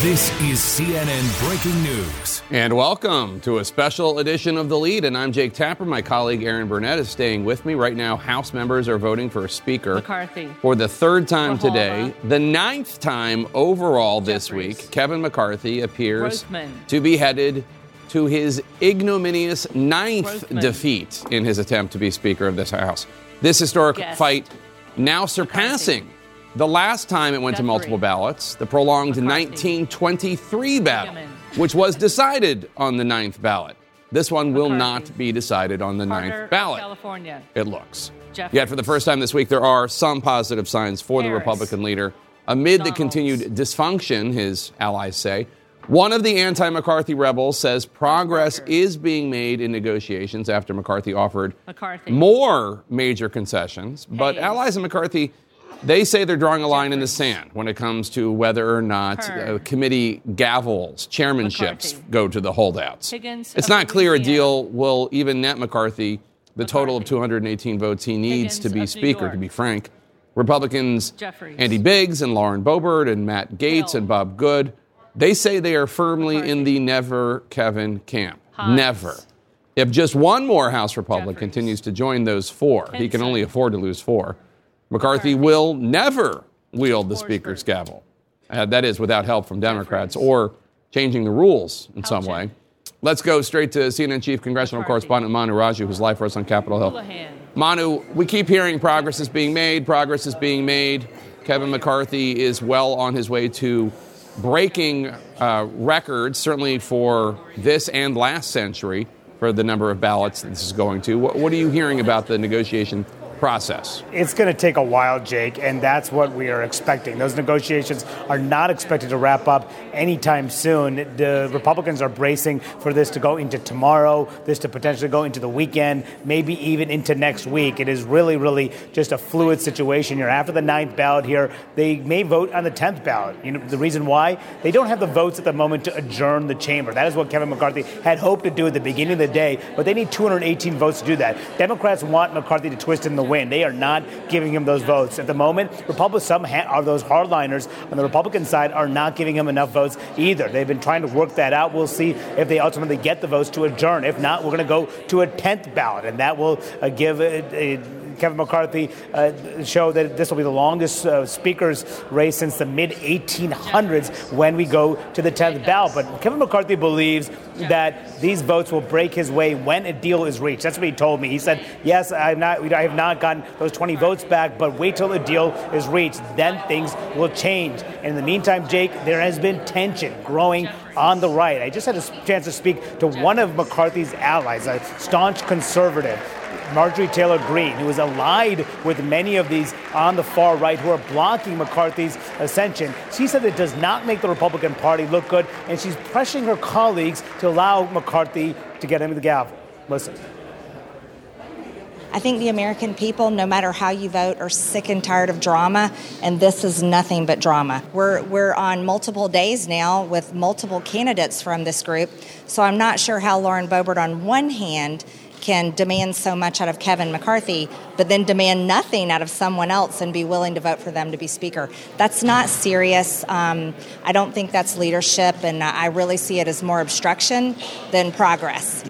This is CNN Breaking News. And welcome to a special edition of The Lead. And I'm Jake Tapper. My colleague Erin Burnett is staying with me. Right now, House members are voting for a Speaker McCarthy. for the third time For today, Halva. the ninth time overall this Jeffries. week. Kevin McCarthy appears Grothman. to be headed to his ignominious ninth Grothman. defeat in his attempt to be Speaker of this House. This historic Guest. fight now surpassing the last time it went to multiple ballots, the prolonged McCarthy. 1923 battle, which was decided on the ninth ballot. This one will not be decided on the Carter, ninth ballot. California. It looks. Jeffries. Yet, for the first time this week, there are some positive signs for the Republican leader amid the continued dysfunction, his allies say. One of the anti McCarthy rebels says progress is being made in negotiations after McCarthy offered McCarthy. more major concessions. But Hayes. allies of McCarthy, they say they're drawing a line in the sand when it comes to whether or not uh, committee gavels, chairmanships McCarthy. go to the holdouts. Higgins it's not clear a deal will even net McCarthy the total of 218 votes he needs Higgins to be Speaker, to be frank. Republicans, Jeffries. Andy Biggs and Lauren Boebert and Matt Gaetz Hill. and Bob Good, they say they are firmly in the never Kevin camp. Never. If just one more House Republican Jeffries. continues to join those four, he can only afford to lose four. McCarthy will never wield the Speaker's gavel. Uh, that is without help from Democrats or changing the rules in some way. Let's go straight to CNN Chief Congressional. Correspondent Manu Raju, who's live for us on Capitol Hill. Manu, we keep hearing progress is being made, progress is being made. Kevin McCarthy is well on his way to breaking uh, records, certainly for this and last century, for the number of ballots that this is going to. What, what are you hearing about the negotiation process? It's going to take a while, Jake, and that's what we are expecting. Those negotiations are not expected to wrap up anytime soon. The Republicans are bracing for this to go into tomorrow, this to potentially go into the weekend, maybe even into next week. It is really, really just a fluid situation here. After the ninth ballot here, they may vote on the 10th ballot. You know, the reason why? They don't have the votes at the moment to adjourn the chamber. That is what Kevin McCarthy had hoped to do at the beginning of the day, but they need 218 votes to do that. Democrats want McCarthy to twist in the wind. They are not giving him those votes. At the moment, Republicans, some ha- are those hardliners on the Republican side are not giving him enough votes either. They've been trying to work that out. We'll see if they ultimately get the votes to adjourn. If not, we're going to go to a 10th ballot, and that will uh, give uh, uh, Kevin McCarthy uh, show that this will be the longest uh, speaker's race since the mid 1800s when we go to the 10th ballot. But Kevin McCarthy believes that these votes will break his way when a deal is reached. That's what he told me. He said, "Yes, I'm not. I have not gotten those 20 votes back, but wait till the deal is reached. Then things will change." And in the meantime, Jake, there has been tension growing on the right. I just had a chance to speak to one of McCarthy's allies, a staunch conservative. Marjorie Taylor Greene, who is allied with many of these on the far right who are blocking McCarthy's ascension. She said it does not make the Republican Party look good, and she's pressuring her colleagues to allow McCarthy to get into the gavel. Listen. I think the American people, no matter how you vote, are sick and tired of drama, and this is nothing but drama. We're, we're on multiple days now with multiple candidates from this group, so I'm not sure how Lauren Boebert, on one hand, can demand so much out of Kevin McCarthy, but then demand nothing out of someone else and be willing to vote for them to be Speaker. That's not serious. Um, I don't think that's leadership, and I really see it as more obstruction than progress.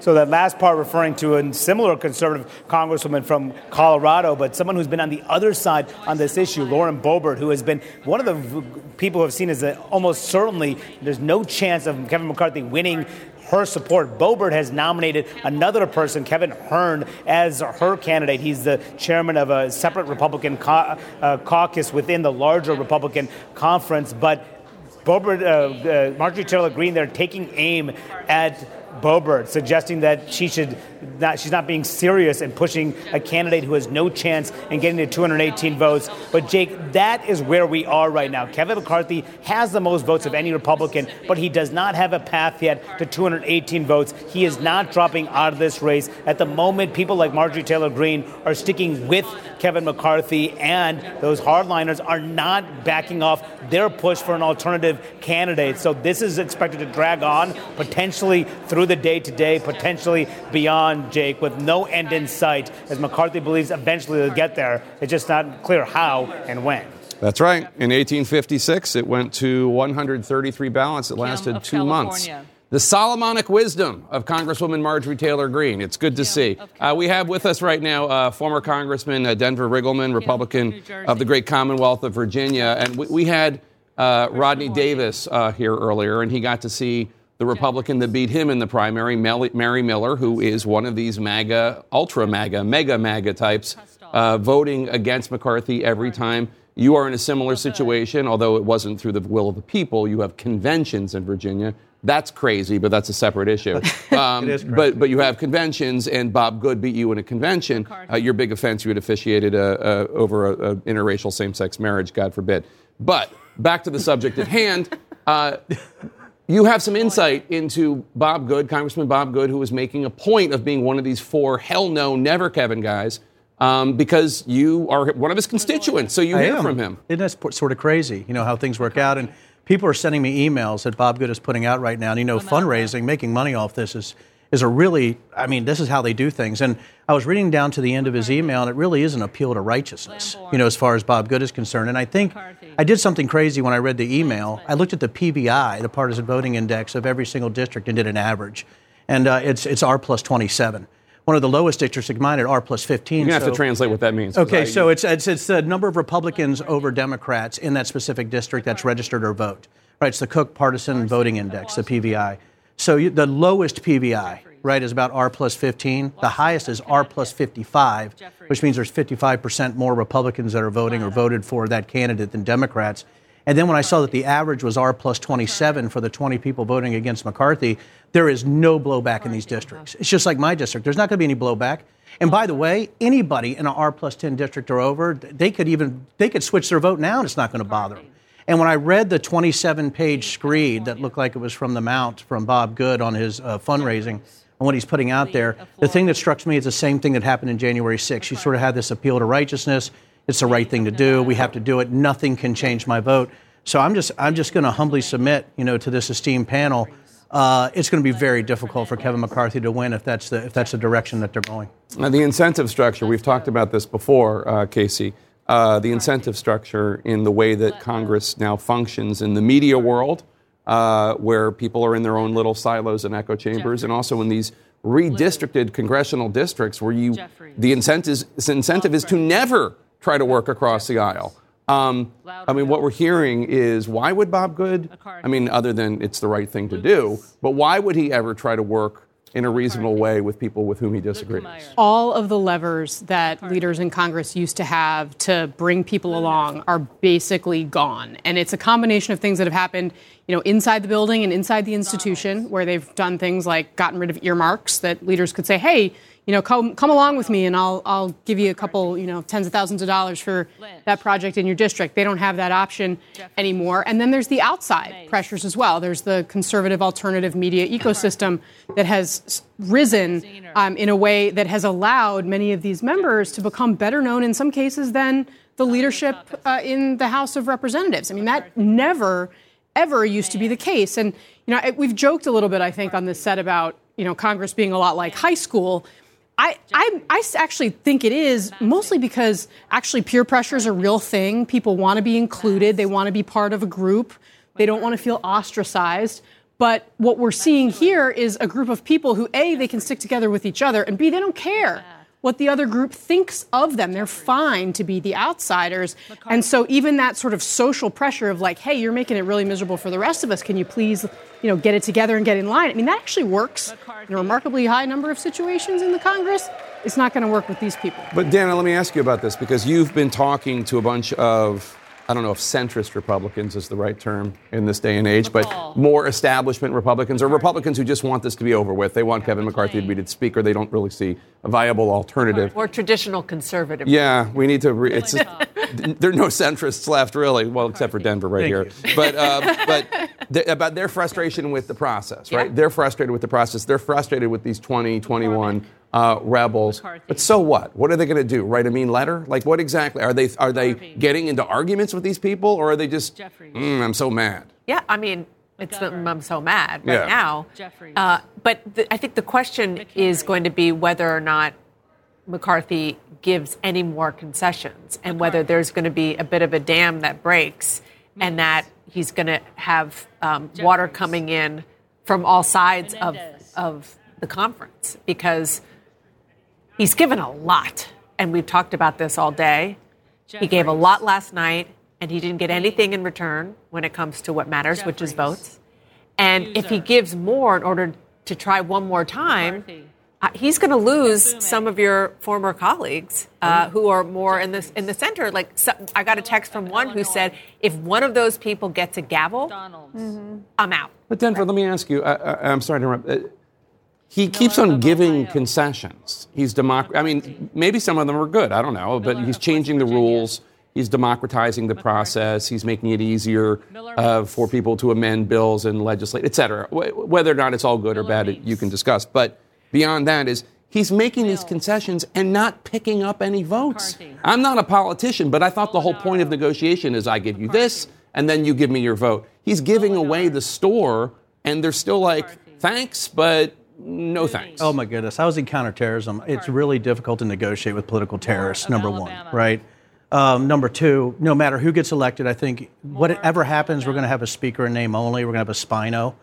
So that last part referring to a similar conservative congresswoman from Colorado, but someone who's been on the other side on this issue, Lauren Boebert, who has been one of the people who have seen as almost certainly there's no chance of Kevin McCarthy winning her support. Boebert has nominated another person, Kevin Hern, as her candidate. He's the chairman of a separate Republican ca- uh, caucus within the larger Republican conference, but Boebert, uh, uh, Marjorie Taylor Greene, they're taking aim at Boebert, suggesting that she should not, she's not being serious and pushing a candidate who has no chance in getting to 218 votes. But Jake, that is where we are right now. Kevin McCarthy has the most votes of any Republican, but he does not have a path yet to 218 votes. He is not dropping out of this race. At the moment, people like Marjorie Taylor Greene are sticking with Kevin McCarthy, and those hardliners are not backing off their push for an alternative candidate. So this is expected to drag on potentially through the day today, potentially beyond, Jake, with no end in sight, as McCarthy believes eventually they'll get there. It's just not clear how and when. That's right. In 1856, it went to 133 ballots. It lasted two months. The Solomonic wisdom of Congresswoman Marjorie Taylor Greene. It's good to see. Uh, we have with us right now uh, former Congressman uh, Denver Riggleman, Republican of the great Commonwealth of Virginia. And we, we had uh, Rodney Davis uh, here earlier, and he got to see the Republican that beat him in the primary, Mary Miller, who is one of these MAGA, ultra MAGA, mega MAGA types, uh, voting against McCarthy every time. You are in a similar situation, although it wasn't through the will of the people. You have conventions in Virginia that's crazy, but that's a separate issue. Um, but but you have conventions, and Bob Good beat you in a convention. Uh, your big offense, you had officiated a, a, over an interracial same-sex marriage, God forbid. But back to the subject at hand. Uh, you have some insight into Bob Good, Congressman Bob Good, who was making a point of being one of these four hell no, never Kevin guys. Um, because you are one of his constituents, so you I hear am. from him. Isn't that sort of crazy? You know how things work out, and people are sending me emails that Bob Good is putting out right now. And you know, fundraising, making money off this is is a really, I mean, this is how they do things. And I was reading down to the end of his email, and it really is an appeal to righteousness, you know, as far as Bob Good is concerned. And I think I did something crazy when I read the email. I looked at the PVI, the partisan voting index of every single district, and did an average. And uh, it's, it's R plus 27 one of the lowest districts of mine at R plus 15. You have so, to translate what that means. Okay, I, so it's, it's, it's the number of Republicans over Democrats in that specific district that's registered or vote. Right, it's the Cook Partisan Voting Index, the PVI. So you, the lowest PVI, right, is about R plus 15. The highest is R plus 55, which means there's 55% more Republicans that are voting or voted for that candidate than Democrats. And then when I saw that the average was R plus 27 for the 20 people voting against McCarthy, there is no blowback in these districts. It's just like my district. There's not going to be any blowback. And by the way, anybody in an R plus 10 district or over, they could even they could switch their vote now and it's not going to bother them. And when I read the 27 page screed that looked like it was from the Mount from Bob Good on his uh, fundraising and what he's putting out there, the thing that struck me is the same thing that happened in January 6th. He sort of had this appeal to righteousness. It's the right thing to do. We have to do it. Nothing can change my vote. So I'm just I'm just going to humbly submit, you know, to this esteemed panel. Uh, it's going to be very difficult for Kevin McCarthy to win if that's the if that's the direction that they're going. Now, the incentive structure we've talked about this before, uh, Casey uh, the incentive structure in the way that Congress now functions in the media world, uh, where people are in their own little silos and echo chambers, and also in these redistricted congressional districts where you the incentive, incentive is to never try to work across the aisle. Um, I mean, what we're hearing is why would Bob Good? I mean, other than it's the right thing to do, but why would he ever try to work in a reasonable way with people with whom he disagrees. All of the levers that leaders in Congress used to have to bring people along are basically gone. And it's a combination of things that have happened, you know, inside the building and inside the institution where they've done things like gotten rid of earmarks that leaders could say, "Hey, you know, come come along with me, and I'll I'll give you a couple, you know, tens of thousands of dollars for that project in your district. They don't have that option anymore. And then there's the outside pressures as well. There's the conservative alternative media ecosystem that has risen um, in a way that has allowed many of these members to become better known in some cases than the leadership uh, in the House of Representatives. I mean, that never ever used to be the case. And you know, we've joked a little bit, I think, on this set about you know Congress being a lot like high school. I, I, I, actually think it is mostly because actually peer pressure is a real thing. People want to be included, they want to be part of a group, they don't want to feel ostracized. But what we're seeing here is a group of people who, A, they can stick together with each other, and B, they don't care what the other group thinks of them. They're fine to be the outsiders. And so even that sort of social pressure of like, hey, you're making it really miserable for the rest of us. Can you please, you know, get it together and get in line? I mean, that actually works in a remarkably high number of situations in the Congress. It's not going to work with these people. But Dana, let me ask you about this because you've been talking to a bunch of I don't know if centrist Republicans is the right term in this day and age, but more establishment Republicans or Republicans who just want this to be over with. They want Kevin McCarthy to be the speaker. They don't really see a viable alternative. Or traditional conservative. Yeah, we need to. Re- it's there are no centrists left really. Well, except for Denver right here. But uh, but about their frustration with the process, right? They're frustrated with the process. They're frustrated with these 20, 21 uh, rebels. But so what? What are they going to do? Write a mean letter? Like what exactly? Are they are they getting into arguments with these people, or are they just? Mm, I'm so mad. Yeah, I mean. It's the, I'm so mad right yeah. now. Uh, but the, I think the question is going to be whether or not McCarthy gives any more concessions and whether there's going to be a bit of a dam that breaks and that he's going to have um, water coming in from all sides of, of the conference because he's given a lot. And we've talked about this all day. He gave a lot last night, and he didn't get anything in return when it comes to what matters, which is votes. And if he gives more in order to try one more time, uh, he's going to lose some of your former colleagues uh, who are more in the in the center. Like so, I got a text from one who said, "If one of those people gets a gavel, mm-hmm. I'm out." But Denver, let me ask you. I, am sorry to interrupt. He keeps on giving concessions. He's democ- I mean, maybe some of them are good. I don't know, but he's changing the rules. He's democratizing the process. He's making it easier uh, for people to amend bills and legislate, et cetera. Whether or not it's all good or bad, you can discuss. But beyond that is he's making these concessions and not picking up any votes. I'm not a politician, but I thought the whole point of negotiation is I give you this and then you give me your vote. He's giving away the store and they're still like, thanks, but no thanks. Oh my goodness. I was in counterterrorism. It's really difficult to negotiate with political terrorists, number one, right? Um, number two, no matter who gets elected, I think whatever happens, we're going to have a speaker in name only. We're going to have a spino.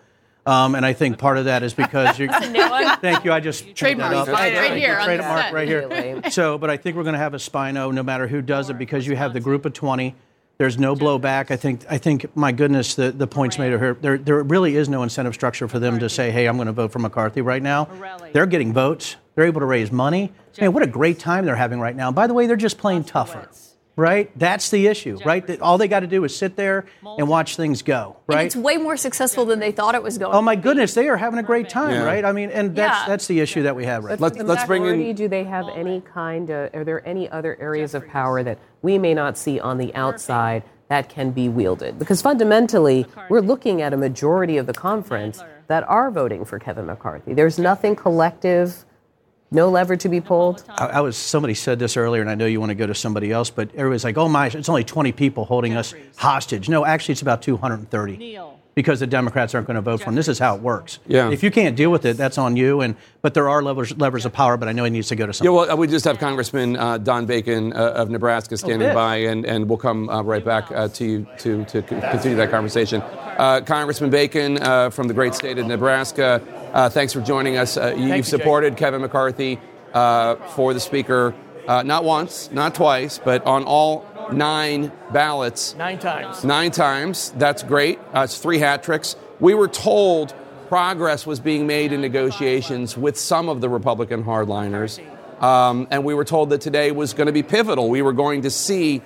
Um, and I think part of that is because you're. thank you. I just trademark right, right here. Trademark right here. So, but I think we're going to have a spino, no matter who does it, because you have the group of 20. There's no blowback. I think. I think. My goodness, the, the points made here. There, there really is no incentive structure for them to say, "Hey, I'm going to vote for McCarthy right now." They're getting votes. They're able to raise money. Man, what a great time they're having right now. By the way, they're just playing tougher right? That's the issue, right? That all they got to do is sit there and watch things go, right? And it's way more successful than they thought it was going. Oh my goodness, they are having a great time, yeah. right? I mean, and that's yeah. that's the issue that we have right. Let's, let's bring in. Do they have any kind of? Are there any other areas of power that we may not see on the outside? That can be wielded because fundamentally, we're looking at a majority of the conference that are voting for Kevin McCarthy. There's nothing collective no lever to be pulled. I, I, was somebody said this earlier, and I know you want to go to somebody else, but everybody's like, "Oh my, it's only 20 people holding us hostage." No, actually, it's about 230 because the Democrats aren't going to vote for him. This is how it works. Yeah. If you can't deal with it, that's on you. And but there are levers, levers of power. But I know he needs to go to something. Yeah. Well, we just have Congressman uh, Don Bacon uh, of Nebraska oh, standing oh, by, and, and we'll come uh, right back uh, to you to to continue that conversation. Uh, Congressman Bacon uh, from the great state of Nebraska. thanks for joining us. you've you, supported Jake. Kevin McCarthy uh, for the Speaker, uh, not once, not twice, but on all nine ballots. Nine times. Nine times. That's great. Uh, it's three hat tricks. We were told progress was being made in negotiations with some of the Republican hardliners. Um, and we were told that today was going to be pivotal. We were going to see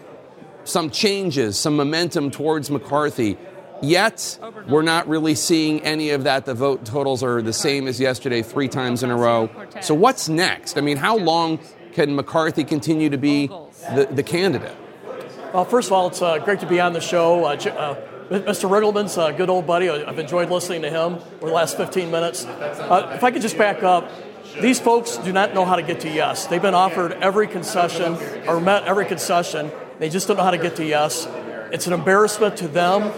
some changes, some momentum towards McCarthy. Yet, we're not really seeing any of that. The vote totals are the same as yesterday, three times in a row. So, what's next? I mean, how long can McCarthy continue to be the, the candidate? Well, first of all, it's uh, great to be on the show. Uh, uh, Mr. Riggleman's a good old buddy. I've enjoyed listening to him for the last 15 minutes. Uh, if I could just back up, these folks do not know how to get to yes. They've been offered every concession or met every concession. They just don't know how to get to yes. It's an embarrassment to them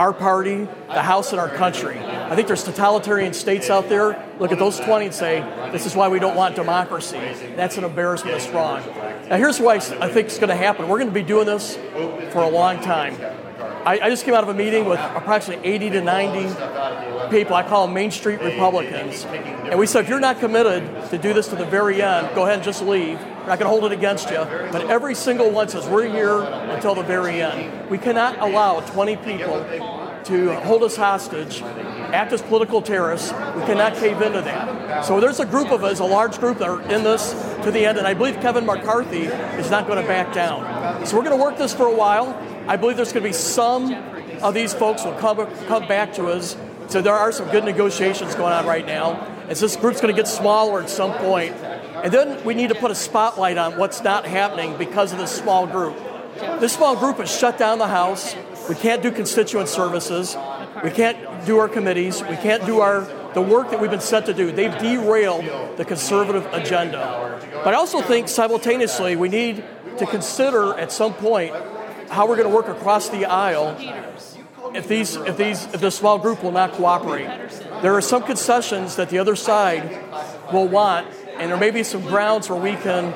our party, the House, and our country. I think there's totalitarian states out there. Look at those 20 and say, this is why we don't want democracy. That's an embarrassment of strong. Now, here's why I think it's going to happen. We're going to be doing this for a long time. I, I just came out of a meeting with approximately 80 to 90 people. I call them Main Street Republicans. And we said, if you're not committed to do this to the very end, go ahead and just leave. Going to hold it against you. But every single one says, we're here until the very end. We cannot allow 20 people to hold us hostage, act as political terrorists. We cannot cave into that. So there's a group of us, a large group that are in this to the end, and I believe Kevin McCarthy is not going to back down. So we're going to work this for a while. I believe there's going to be some of these folks will come, come back to us. So there are some good negotiations going on right now. So this group's going to get smaller at some point. And then we need to put a spotlight on what's not happening because of this small group. This small group has shut down the House. We can't do constituent services. We can't do our committees. We can't do our the work that we've been set to do. They've derailed the conservative agenda. But I also think simultaneously we need to consider at some point how we're going to work across the aisle if these if these if the small group will not cooperate. There are some concessions that the other side will want and there may be some grounds where we can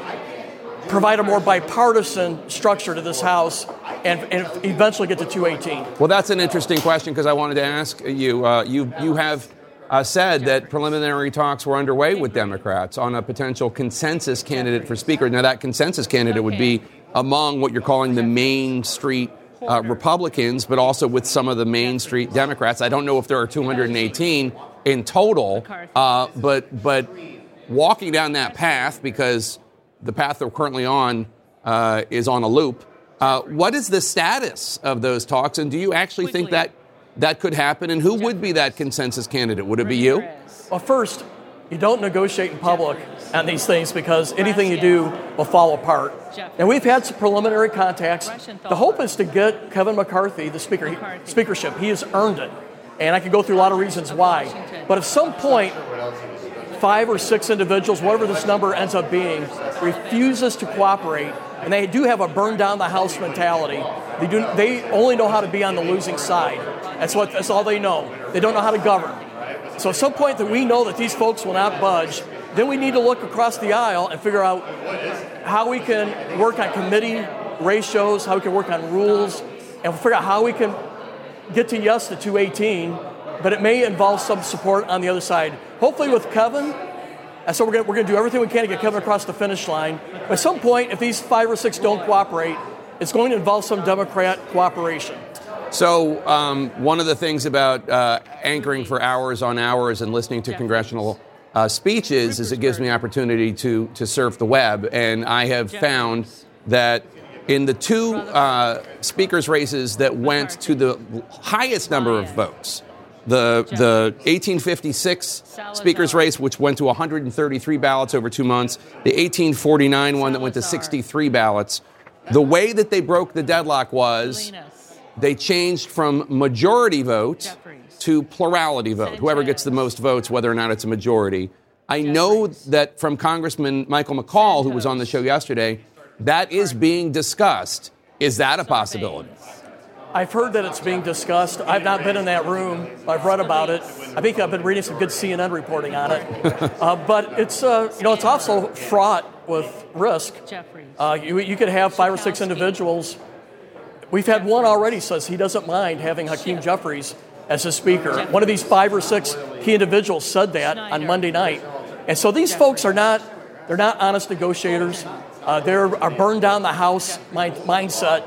provide a more bipartisan structure to this House and, and eventually get to 218. Well, that's an interesting question because I wanted to ask you. Uh, you you have uh, said that preliminary talks were underway with Democrats on a potential consensus candidate for Speaker. Now, that consensus candidate would be among what you're calling the Main Street uh, Republicans, but also with some of the Main Street Democrats. I don't know if there are 218 in total, uh, but but walking down that path because the path they're currently on uh, is on a loop. Uh, what is the status of those talks, and do you actually think that that could happen? And who would be that consensus candidate? Would it be you? Well, first, you don't negotiate in public on these things because anything you do will fall apart. And we've had some preliminary contacts. The hope is to get Kevin McCarthy the speaker speakership. He has earned it, and I could go through a lot of reasons why. But at some point, five or six individuals, whatever this number ends up being, refuses to cooperate, and they do have a burn down the house mentality. They do. They only know how to be on the losing side. That's what. That's all they know. They don't know how to govern. So at some point that we know that these folks will not budge, then we need to look across the aisle and figure out how we can work on committee ratios, how we can work on rules, and figure out how we can get to yes to 218. But it may involve some support on the other side. Hopefully, with Kevin, and so we're going we're to do everything we can to get Kevin across the finish line. But at some point, if these five or six don't cooperate, it's going to involve some Democrat cooperation. So, um, one of the things about uh, anchoring for hours on hours and listening to congressional uh, speeches is it gives me opportunity to, to surf the web. And I have found that in the two uh, speakers' races that went to the highest number of votes, the, the 1856 speakers race, which went to 133 ballots over two months, the 1849 one that went to 63 ballots, the way that they broke the deadlock was they changed from majority vote to plurality vote. Whoever gets the most votes, whether or not it's a majority. I know that from Congressman Michael McCaul, who was on the show yesterday, that is being discussed. Is that a possibility? I've heard that it's being discussed. I've not been in that room. I've read about it. I think I've been reading some good CNN reporting on it. uh, but it's uh, you know it's also fraught with risk. Uh, you, you could have five or six individuals We've had one already says he doesn't mind having Hakeem Jeffries as his speaker. One of these five or six key individuals said that on Monday night. And so these folks are not they're not honest negotiators. Uh, they're are burned down the house mind, mindset.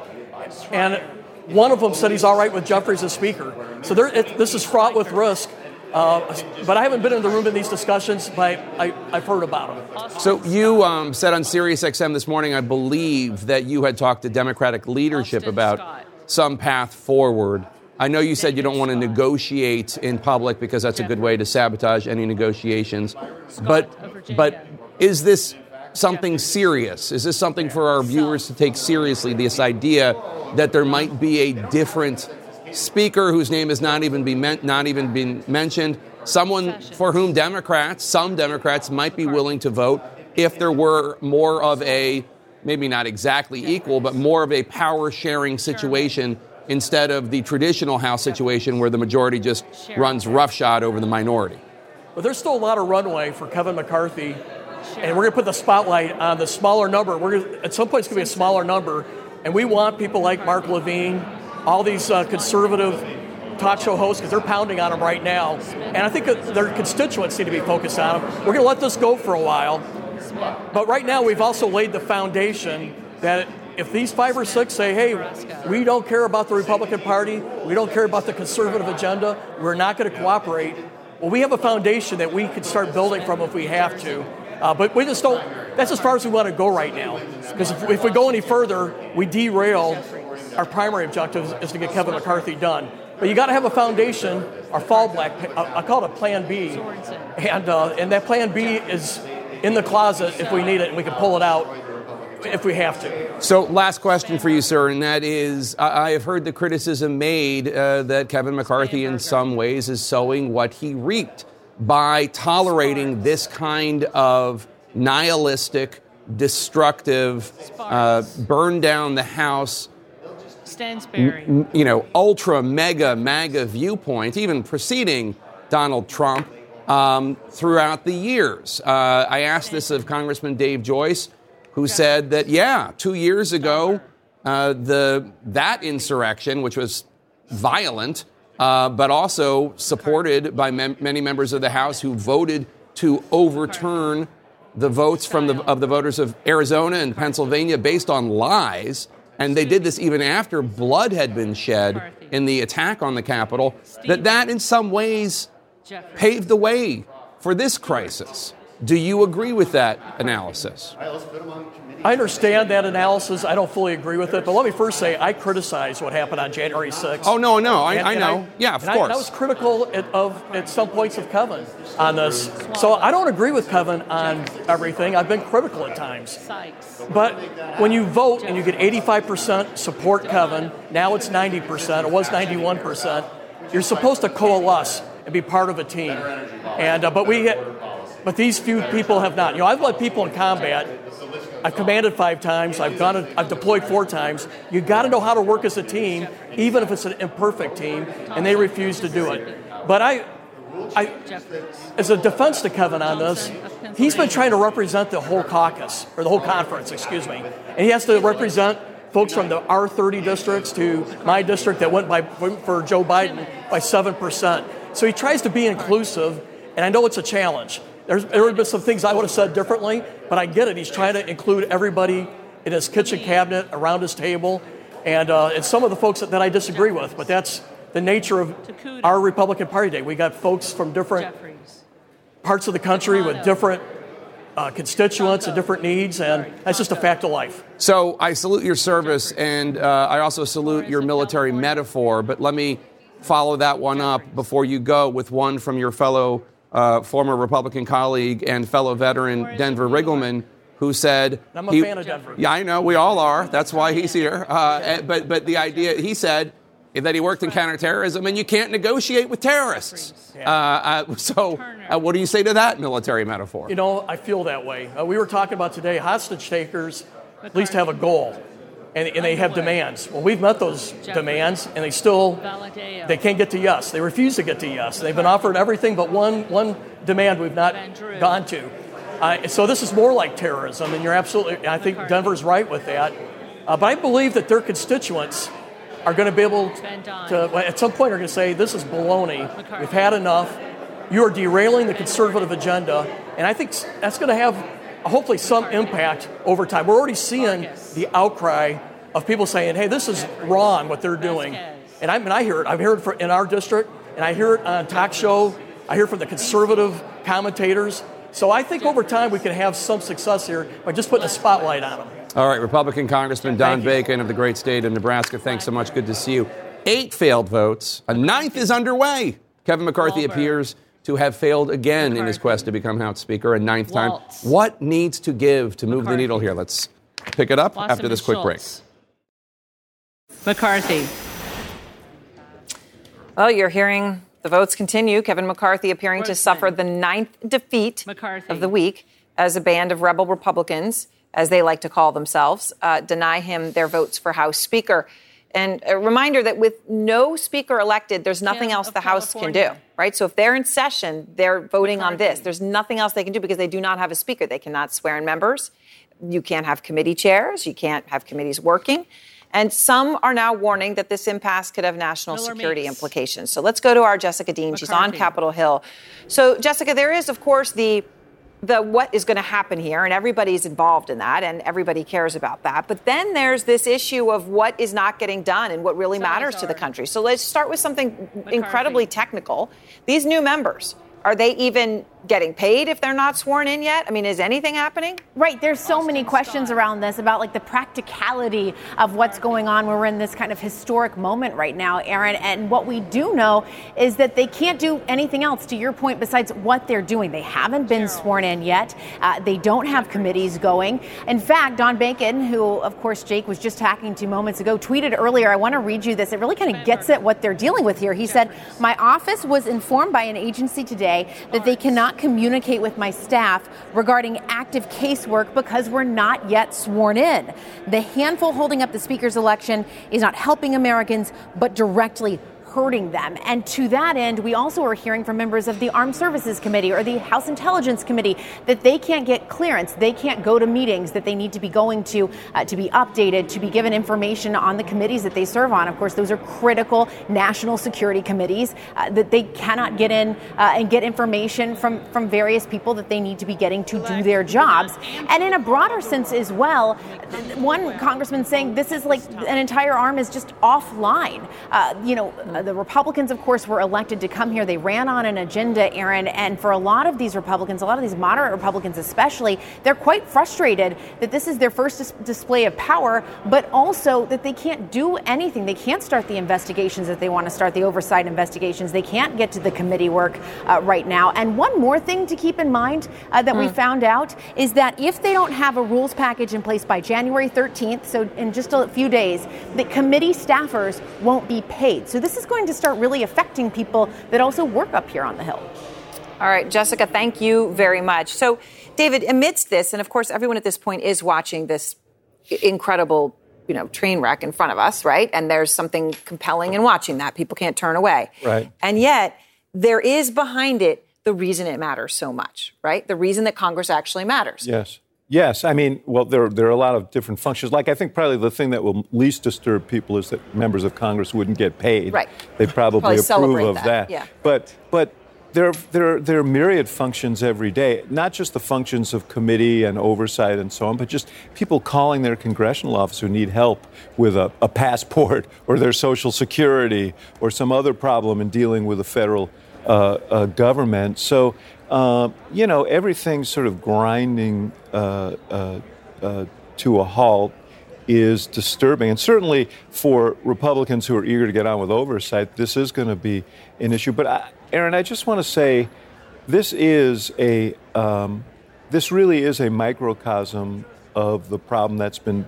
And one of them said he's all right with Jeffries as speaker. So it, this is fraught with risk. Uh, but I haven't been in the room in these discussions, but I, have heard about them. So you um, said on SiriusXM this morning, I believe that you had talked to Democratic leadership Austin about Scott. some path forward. I know you said you don't want to negotiate in public because that's a good way to sabotage any negotiations. But but is this something serious? Is this something for our viewers to take seriously? This idea that there might be a different speaker whose name has not even been men- not even been mentioned, someone for whom Democrats, some Democrats might be willing to vote if there were more of a maybe not exactly equal, but more of a power sharing situation instead of the traditional House situation where the majority just runs roughshod over the minority. But there's still a lot of runway for Kevin McCarthy, and we're going to put the spotlight on the smaller number. We're gonna, at some point it's going to be a smaller number, and we want people like Mark Levin, all these uh, conservative talk show hosts because they're pounding on them right now. And I think their constituents need to be focused on them. We're going to let this go for a while. But right now, we've also laid the foundation that if these five or six say, hey, we don't care about the Republican Party, we don't care about the conservative agenda, we're not going to cooperate, well, we have a foundation that we can start building from if we have to. Uh, but we just don't, that's as far as we want to go right now. Because if, if we go any further, we derail our primary objective is to get Kevin McCarthy done. But you got to have a foundation, our fallback. I call it a Plan B, and uh, and that Plan B is in the closet if we need it, and we can pull it out if we have to. So, last question for you, sir, and that is I have heard the criticism made uh, that Kevin McCarthy, in some ways, is sowing what he reaped by tolerating this kind of nihilistic, destructive, uh, burn down the house Stansberry. you know, ultra, mega, MAGA viewpoint, even preceding Donald Trump. um, throughout the years. Uh, I asked this of Congressman Dave Joyce, who said that, yeah, two years ago, uh, the, that insurrection, which was violent, uh, but also supported by mem- many members of the House who voted to overturn the votes from the, of the voters of Arizona and Pennsylvania based on lies. And they did this even after blood had been shed in the attack on the Capitol. That that in some ways paved the way for this crisis. Do you agree with that analysis? I understand that analysis. I don't fully agree with it. But let me first say I criticize what happened on January 6th. Oh, no, no. I, and, I know. I, yeah, of and course. I, I, was critical at, of, at some points of Kevin on this. So I don't agree with Kevin on everything. I've been critical at times. But when you vote and you get 85% support Kevin, now it's 90%, it was 91%, you're supposed to coalesce and be part of a team. And uh, but we but these few people have not. You know, I've led people in combat I've commanded five times. I've gone. I've deployed four times. You got to know how to work as a team, even if it's an imperfect team, and they refuse to do it. But I, I, as a defense to Kevin on this, he's been trying to represent the whole caucus or the whole conference, excuse me, and he has to represent folks from the R30 districts to my district that went by for Joe Biden by seven percent. So he tries to be inclusive, and I know it's a challenge. There's, there have been some things I would have said differently, but I get it. He's trying to include everybody in his kitchen cabinet, around his table, and, uh, and some of the folks that, that I disagree with. But that's the nature of our Republican Party Day. We got folks from different parts of the country with different uh, constituents and different needs, and that's just a fact of life. So I salute your service, and uh, I also salute your military metaphor. But let me follow that one up before you go with one from your fellow uh, former Republican colleague and fellow veteran Denver Riggleman, who said, "I'm a he, fan of Denver." Yeah, I know we all are. That's why he's here. Uh, eh, but but the idea he said that he worked in counterterrorism, and you can't negotiate with terrorists. Uh, uh, so, uh, what do you say to that military metaphor? You know, I feel that way. Uh, we were talking about today. Hostage takers at least have a goal and, and, they have demands. Well, we've met those demands, and they still they can't get to yes. They refuse to get to yes. They've been offered everything but one one demand we've not gone to. Uh, so this is more like terrorism, and you're absolutely. I think Denver's right with that. Uh, but I believe that their constituents are going to be able to, at some point, are going to say, "This is baloney. We've had enough. You are derailing the conservative agenda," and I think that's going to have hopefully some impact over time. We're already seeing the outcry of people saying, hey, this is wrong what they're doing. And I mean, I hear it. I've heard it in our district, and I hear it on talk show. I hear from the conservative commentators. So I think over time we can have some success here by just putting a spotlight on them. All right, Republican Congressman Don Bacon of the great state of Nebraska, thanks so much. Good to see you. Eight failed votes. A ninth is underway. Kevin McCarthy appears to have failed again McCarthy. in his quest to become House Speaker a ninth Waltz. time. What needs to give to move McCarthy. the needle here? Let's pick it up Wasserman after this quick Schultz. break. McCarthy. Well, you're hearing the votes continue. Kevin McCarthy appearing to suffer the ninth defeat McCarthy. of the week as a band of rebel Republicans, as they like to call themselves, uh, deny him their votes for House Speaker. And a reminder that with no speaker elected, there's nothing else the House can do, right? So if they're in session, they're voting on this. There's nothing else they can do because they do not have a speaker. They cannot swear in members. You can't have committee chairs. You can't have committees working. And some are now warning that this impasse could have national Miller security Meeks. implications. So let's go to our Jessica Dean. She's on Capitol Hill. So, Jessica, there is, of course, the the what is going to happen here, and everybody's involved in that, and everybody cares about that. But then there's this issue of what is not getting done and what really matters to the country. So let's start with something incredibly technical. These new members. Are they even getting paid if they're not sworn in yet? I mean, is anything happening? Right. There's so many questions around this about like the practicality of what's going on. We're in this kind of historic moment right now, Erin. And what we do know is that they can't do anything else, to your point, besides what they're doing. They haven't been sworn in yet. Uh, they don't have committees going. In fact, Don Bacon, who, of course, Jake was just talking to moments ago, tweeted earlier. I want to read you this. It really kind of gets at what they're dealing with here. He said, My office was informed by an agency today that they cannot communicate with my staff regarding active casework because we're not yet sworn in. The handful holding up the Speaker's election is not helping Americans, but directly hurting them. And to that end, we also are hearing from members of the Armed Services Committee or the House Intelligence Committee that they can't get clearance, they can't go to meetings that they need to be going to uh, to be updated, to be given information on the committees that they serve on. Of course, those are critical national security committees uh, that they cannot get in uh, and get information from from various people that they need to be getting to do their jobs. And in a broader sense as well, one congressman saying this is like an entire arm is just offline. Uh, you know, the Republicans, of course, were elected to come here. They ran on an agenda, Erin, and for a lot of these Republicans, a lot of these moderate Republicans especially, they're quite frustrated that this is their first dis- display of power, but also that they can't do anything. They can't start the investigations that they want to start, the oversight investigations. They can't get to the committee work uh, right now. And one more thing to keep in mind uh, that mm. we found out is that if they don't have a rules package in place by January 13th, so in just a few days, the committee staffers won't be paid. So this is going to start really affecting people that also work up here on the Hill. All right, Jessica, thank you very much. So, David, amidst this, and of course, everyone at this point is watching this incredible, you know, train wreck in front of us, right? And there's something compelling in watching that. People can't turn away. Right. And yet, there is behind it the reason it matters so much, right? The reason that Congress actually matters. Yes. Yes, I mean, well, there, there are a lot of different functions. Like, I think probably the thing that will least disturb people is that members of Congress wouldn't get paid. Right. They probably, probably approve of that. that. Yeah. But, but there, there, there are myriad functions every day, not just the functions of committee and oversight and so on, but just people calling their congressional office who need help with a, a passport or their social security or some other problem in dealing with a federal uh, uh, government. So uh, you know, everything sort of grinding uh, uh, uh, to a halt is disturbing. And certainly for Republicans who are eager to get on with oversight, this is going to be an issue. But, I, Erin, I just want to say this is a, um, this really is a microcosm of the problem that's been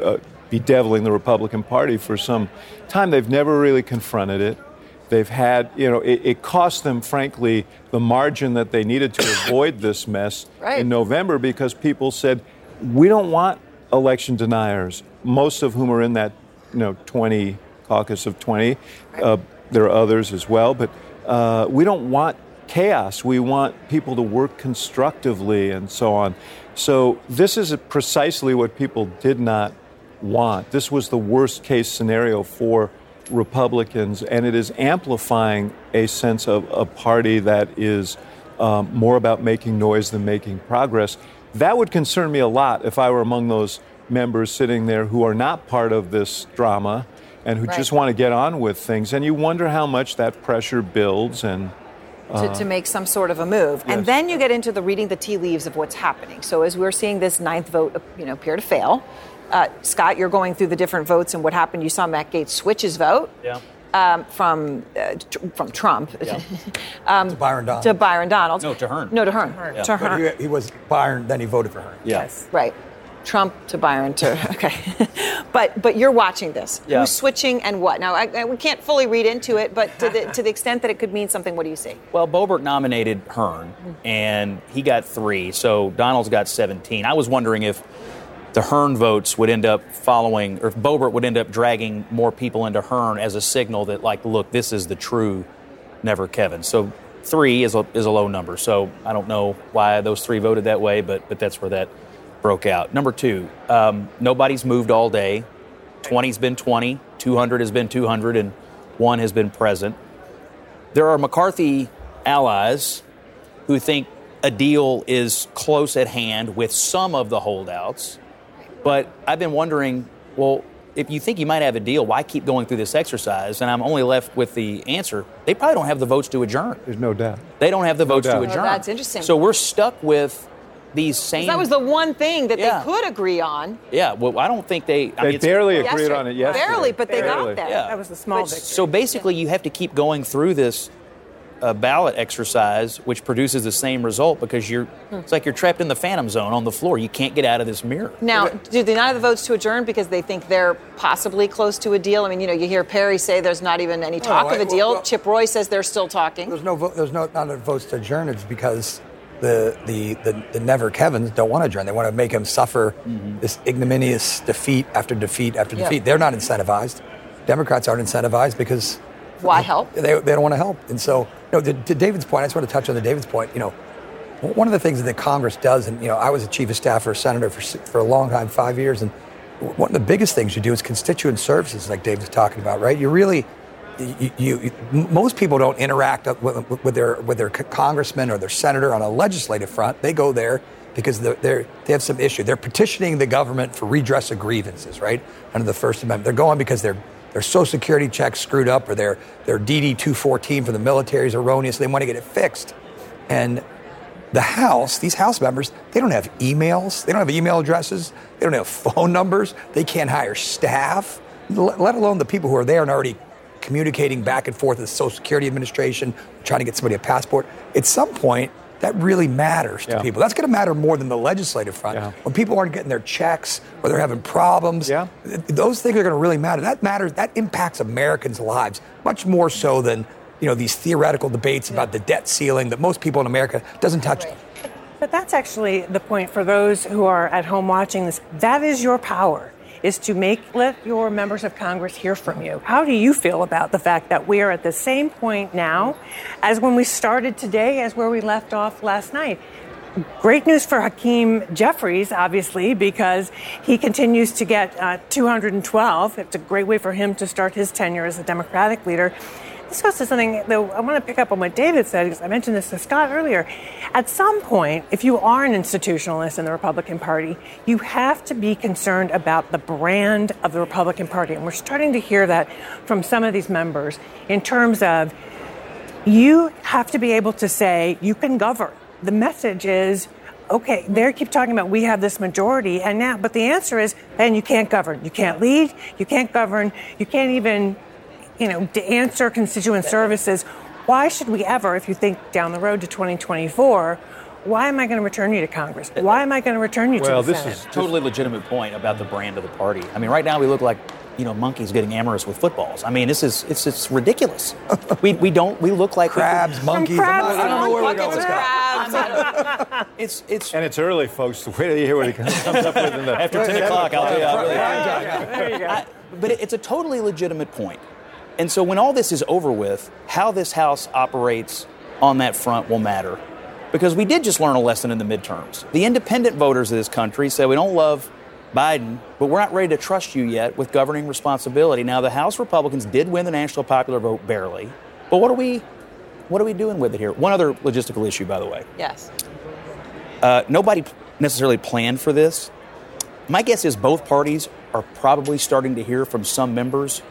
uh, bedeviling the Republican Party for some time. They've never really confronted it. They've had, you know, it, it, cost them, frankly, the margin that they needed to avoid this mess right. in November because people said, we don't want election deniers, most of whom are in that, you know, 20 caucus of 20. Right. Uh, there are others as well, but uh, we don't want chaos. We want people to work constructively and so on. So this is precisely what people did not want. This was the worst case scenario for Republicans, and it is amplifying a sense of a party that is um, more about making noise than making progress. That would concern me a lot if I were among those members sitting there who are not part of this drama and who right. just want to get on with things. And you wonder how much that pressure builds and. Uh, to, to, make some sort of a move. Yes. And then you get into the reading the tea leaves of what's happening. So as we're seeing this ninth vote, you know, appear to fail, uh, Scott, you're going through the different votes and what happened. You saw Matt Gaetz switch his vote. Yeah. Um, from uh, tr- from Trump yeah. um, to Byron Donalds. To Byron Donalds. No, to Hern. No, to Hern. To Hern. Yeah. To Hern. He, he, was Byron, then he voted for Hern. Yeah. Yes. Right. Trump to Byron to okay, but but you're watching this. Yeah. Who's switching and what? Now I, I, we can't fully read into it, but to the to the extent that it could mean something, what do you see? Well, Boebert nominated Hern, and he got three, so Donalds got 17. I was wondering if the Hern votes would end up following, or Boebert would end up dragging more people into Hern as a signal that, like, look, this is the true Never Kevin. So three is a, is a low number. So I don't know why those three voted that way, but but that's where that broke out. Number two, um, nobody's moved all day. 20's been 20, 200 has been 200, and one has been present. There are McCarthy allies who think a deal is close at hand with some of the holdouts. But I've been wondering, well, if you think you might have a deal, why keep going through this exercise? And I'm only left with the answer: they probably don't have the votes to adjourn. There's no doubt. They don't have the no votes doubt. to adjourn. Oh, that's interesting. So we're stuck with these same. That was the one thing that Yeah. they could agree on. Yeah, well, I don't think they. I They mean, barely agreed Yesterday. on it yesterday. Barely, but they Barely. got there. Yeah. That was the small But- victory. So basically, you have to keep going through this uh, ballot exercise, which produces the same result because you're. It's like you're trapped in the phantom zone on the floor. You can't get out of this mirror. Now, do they not have the votes to adjourn because they think they're possibly close to a deal? I mean, you know, you hear Perry say there's not even any talk Oh, of a deal. well- Chip Roy says they're still talking. There's no vote. There's no not enough votes to adjourn. It's because the the the, the never Kevins don't want to adjourn. They want to make him suffer this ignominious defeat after defeat after Yeah. defeat. They're not incentivized. Democrats aren't incentivized because Why help? They, they don't want to help. And so, know, to, to David's point, I just want to touch on the David's point. You know, one of the things that Congress does, and you know, I was a chief of staff for a senator for for a long time, five years, and one of the biggest things you do is constituent services, like Dave was talking about, right? You really, you, you, most people don't interact with, with their with their congressman or their senator on a legislative front. They go there because they're, they're, they have some issue. They're petitioning the government for redress of grievances, right? Under the First Amendment, they're going because their their Social Security checks screwed up, or their their DD two fourteen for the military is erroneous. They want to get it fixed, and the House, these House members, they don't have emails, they don't have email addresses, they don't have phone numbers, they can't hire staff, let alone the people who are there and already communicating back and forth with the Social Security Administration, trying to get somebody a passport. At some point, that really matters to Yeah. people. That's going to matter more than the legislative front. Yeah. When people aren't getting their checks or they're having problems, th- those things are going to really matter. That matters. That impacts Americans' lives much more so than you know these theoretical debates about the debt ceiling that most people in America doesn't touch them. But that's actually the point for those who are at home watching this. That is your power, is to make let your members of Congress hear from you. How do you feel about the fact that we are at the same point now as when we started today, as where we left off last night? Great news for Hakeem Jeffries, obviously, because he continues to get uh, 212. It's a great way for him to start his tenure as a Democratic leader. This goes to something, though, I want to pick up on what David said, because I mentioned this to Scott earlier. At some point, if you are an institutionalist in the Republican Party, you have to be concerned about the brand of the Republican Party. And we're starting to hear that from some of these members in terms of you have to be able to say you can govern. The message is, okay, they keep talking about we have this majority, and now, but the answer is, then you can't govern. You can't lead. You can't govern. You can't even, you know, to answer constituent services. Why should we ever, if you think down the road to 2024, why am I going to return you to Congress? Why am I going to return you to the Senate? Well, this is a totally legitimate point about the brand of the party. I mean, right now we look like you know monkeys getting amorous with footballs. I mean, this is it's it's ridiculous. we we don't we look like crabs, monkeys. crabs, I'm not- I don't know where we're going. crabs. It's it's and it's early, folks. Wait till you hear what he comes up with in the After 10 o'clock, I'll tell you. I really There you go. I- but it- it's a totally legitimate point. And so when all this is over with, how this House operates on that front will matter. Because we did just learn a lesson in the midterms. The independent voters of this country say we don't love Biden, but we're not ready to trust you yet with governing responsibility. Now the House Republicans did win the national popular vote barely. But what are we what are we doing with it here? One other logistical issue, by the way. Yes. Uh, nobody necessarily planned for this. My guess is both parties are probably starting to hear from some members.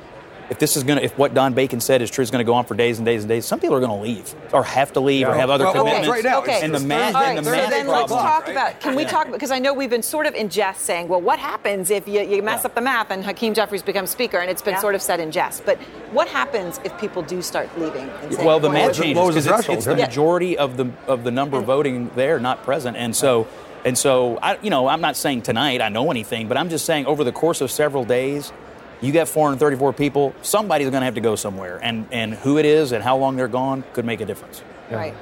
If this is going to, if what Don Bacon said is true, is going to go on for days and days and days, some people are going to leave or have to leave or have other Well, okay, commitments. okay. And the math, All and right, the so math then let's problem. talk about. Can we talk because I know we've been sort of in jest saying, well, what happens if you, you mess up the math and Hakeem Jeffries becomes speaker, and it's been sort of said in jest. But what happens if people do start leaving? And saying, Well, the "Boy, math changes because it's, it's the Yeah. majority of the of the number voting there, not present, and so and so I, you know, I'm not saying tonight I know anything, but I'm just saying over the course of several days, you got 434 people. Somebody's going to have to go somewhere, and and who it is and how long they're gone could make a difference. Right.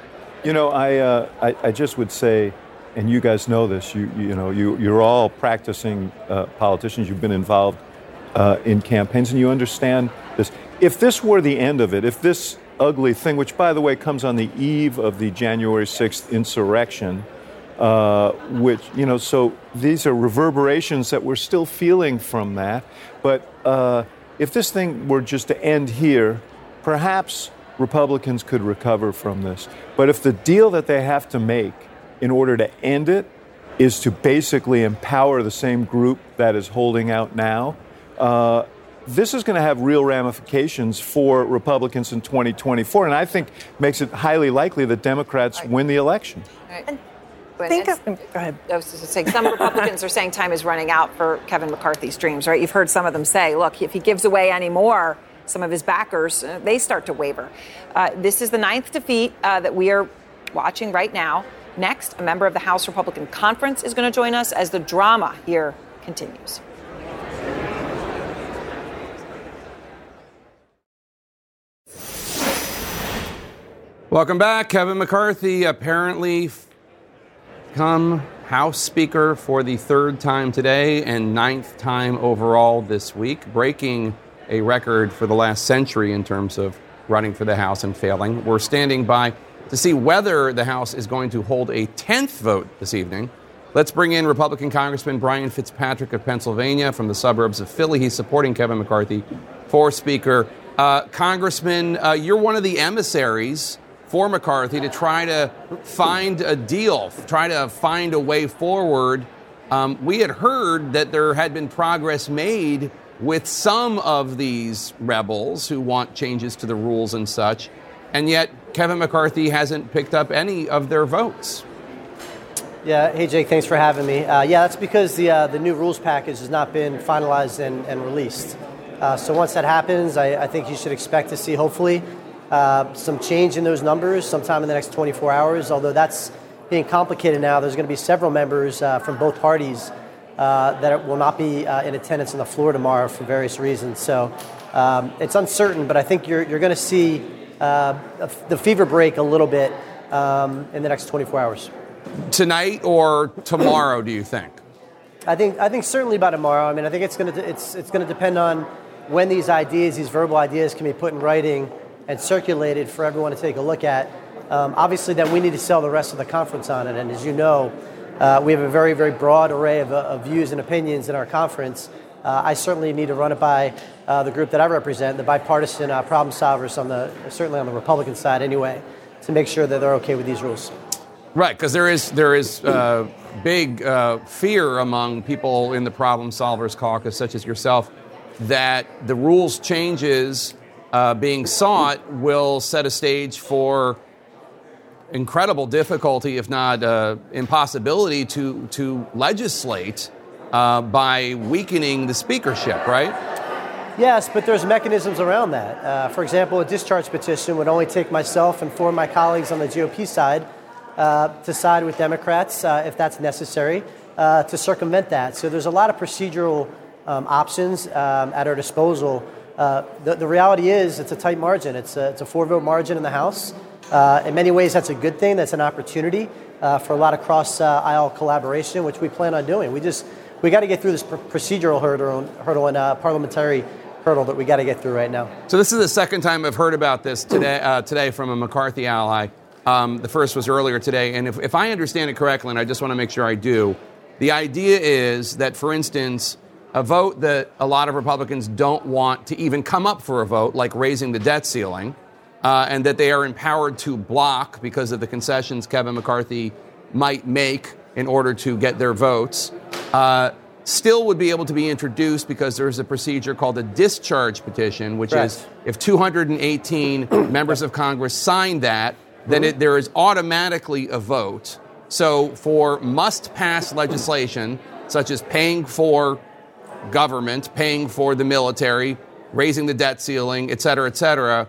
You know, I, uh, I I just would say, and you guys know this. You you know you you're all practicing uh, politicians. You've been involved uh, in campaigns, and you understand this. If this were the end of it, if this ugly thing, which by the way comes on the eve of the January 6th insurrection, uh, which you know, so these are reverberations that we're still feeling from that. But uh, if this thing were just to end here, perhaps Republicans could recover from this. But if the deal that they have to make in order to end it is to basically empower the same group that is holding out now, uh, this is going to have real ramifications for Republicans in 2024, and I think makes it highly likely that Democrats win the election. Think of, go ahead. I was just saying, some Republicans are saying time is running out for Kevin McCarthy's dreams, right? You've heard some of them say, look, if he gives away any more, some of his backers, uh, they start to waver. Uh, this is the ninth defeat uh, that we are watching right now. Next, a member of the House Republican Conference is going to join us as the drama here continues. Welcome back. Kevin McCarthy apparently f- become House Speaker for the third time today and ninth time overall this week, breaking a record for the last century in terms of running for the House and failing. We're standing by to see whether the House is going to hold a 10th vote this evening. Let's bring in Republican Congressman Brian Fitzpatrick of Pennsylvania from the suburbs of Philly. He's supporting Kevin McCarthy for Speaker. Uh, Congressman, uh, you're one of the emissaries for McCarthy to try to find a deal, try to find a way forward. Um, we had heard that there had been progress made with some of these rebels who want changes to the rules and such, and yet Kevin McCarthy hasn't picked up any of their votes. Yeah, hey Jake, thanks for having me. Uh, yeah, that's because the, uh, the new rules package has not been finalized and, and released. Uh, so once that happens, I, I, think you should expect to see, hopefully, uh, some change in those numbers sometime in the next 24 hours. Although that's being complicated now, there's going to be several members uh, from both parties uh, that will not be in attendance on the floor tomorrow for various reasons. So um, it's uncertain, but I think you're, you're going to see the fever break a little bit um, in the next 24 hours tonight or tomorrow? Do you think? I think I think certainly by tomorrow. I mean, I think it's going to it's it's going to depend on when these ideas, these verbal ideas, can be put in writing and circulated for everyone to take a look at. Um, obviously, then we need to sell the rest of the conference on it. And as you know, uh, we have a very very broad array of, uh, of views and opinions in our conference. Uh, I certainly need to run it by uh, the group that I represent, the bipartisan uh, problem solvers on the certainly on the Republican side anyway, to make sure that they're okay with these rules. Right, because there is there is uh, big fear among people in the problem solvers caucus, such as yourself, that the rules changes uh, being sought will set a stage for incredible difficulty, if not uh, impossibility, to to legislate uh, by weakening the speakership. Right. Yes, but there's mechanisms around that. Uh, for example, a discharge petition would only take myself and four of my colleagues on the GOP side uh, to side with Democrats uh, if that's necessary to circumvent that. So there's a lot of procedural um, options um, at our disposal. Uh, the, the, reality is it's a tight margin. It's a, it's a four vote margin in the House. Uh, in many ways, that's a good thing. That's an opportunity for a lot of cross aisle collaboration, which we plan on doing. We just we got to get through this pr- procedural hurdle, hurdle and parliamentary hurdle that we got to get through right now. So this is the second time I've heard about this today. Uh, today from a McCarthy ally. Um, the first was earlier today. And if, if I understand it correctly, and I just want to make sure I do, the idea is that, for instance, a vote that a lot of Republicans don't want to even come up for a vote, like raising the debt ceiling, uh, and that they are empowered to block because of the concessions Kevin McCarthy might make in order to get their votes, uh, still would be able to be introduced because there's a procedure called a discharge petition, which right. is if 218 members of Congress sign that, then it, there is automatically a vote. So for must pass legislation, such as paying for government, paying for the military, raising the debt ceiling, et cetera, et cetera,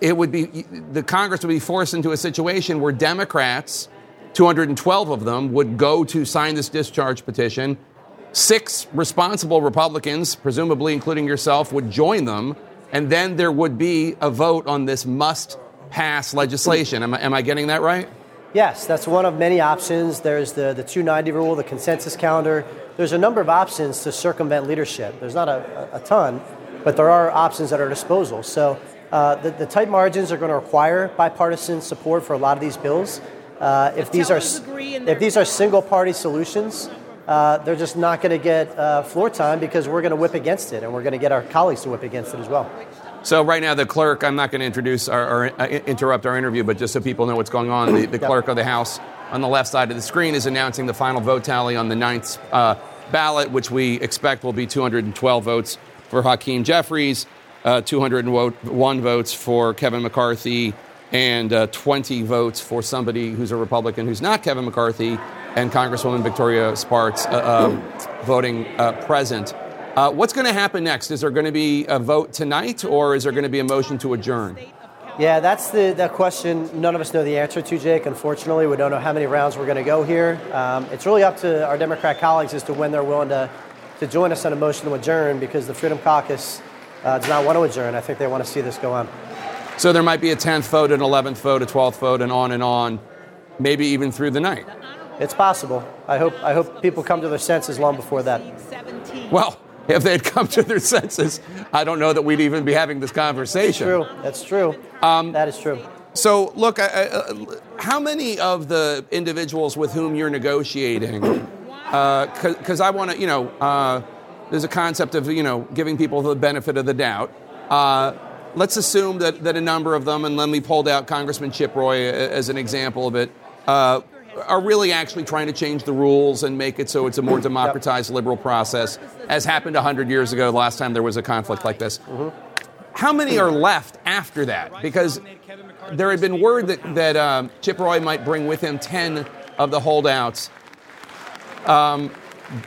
it would be the Congress would be forced into a situation where Democrats, 212 of them, would go to sign this discharge petition. Six responsible Republicans, presumably including yourself, would join them, and then there would be a vote on this must pass legislation. Am I, am I getting that right? Yes, that's one of many options. There's the, the 290 rule, the consensus calendar. There's a number of options to circumvent leadership. There's not a, a ton, but there are options at our disposal. So uh, the, the, tight margins are going to require bipartisan support for a lot of these bills. Uh, if these are if these are single party solutions, uh, they're just not going to get uh, floor time because we're going to whip against it, and we're going to get our colleagues to whip against it as well. So right now, the clerk. I'm not going to introduce or, or uh, interrupt our interview, but just so people know what's going on, the, the clerk of the House on the left side of the screen is announcing the final vote tally on the ninth uh, ballot, which we expect will be 212 votes for Hakeem Jeffries, uh, 201 votes for Kevin McCarthy, and uh, 20 votes for somebody who's a Republican who's not Kevin McCarthy, and Congresswoman Victoria Spartz uh, um, voting uh, present. Uh, what's going to happen next? Is there going to be a vote tonight, or is there going to be a motion to adjourn? Yeah, that's the, the question none of us know the answer to, Jake. Unfortunately, we don't know how many rounds we're going to go here. Um, it's really up to our Democrat colleagues as to when they're willing to, to join us on a motion to adjourn because the Freedom Caucus uh, does not want to adjourn. I think they want to see this go on. So there might be a 10th vote, an 11th vote, a 12th vote, and on and on, maybe even through the night. It's possible. I hope, I hope people come to their senses long before that. Well, if they had come to their senses, I don't know that we'd even be having this conversation. That's true. That's true. Um, that is true. So, look, uh, uh, how many of the individuals with whom you're negotiating? Because I want to, you know, uh, there's a concept of, you know, giving people the benefit of the doubt. Uh, let's assume that, that a number of them, and then we pulled out Congressman Chip Roy as an example of it, uh, are really actually trying to change the rules and make it so it's a more democratized liberal process, as happened 100 years ago, the last time there was a conflict like this. Mm-hmm. How many are left after that? Because there had been word that, that um, Chip Roy might bring with him 10 of the holdouts. Um,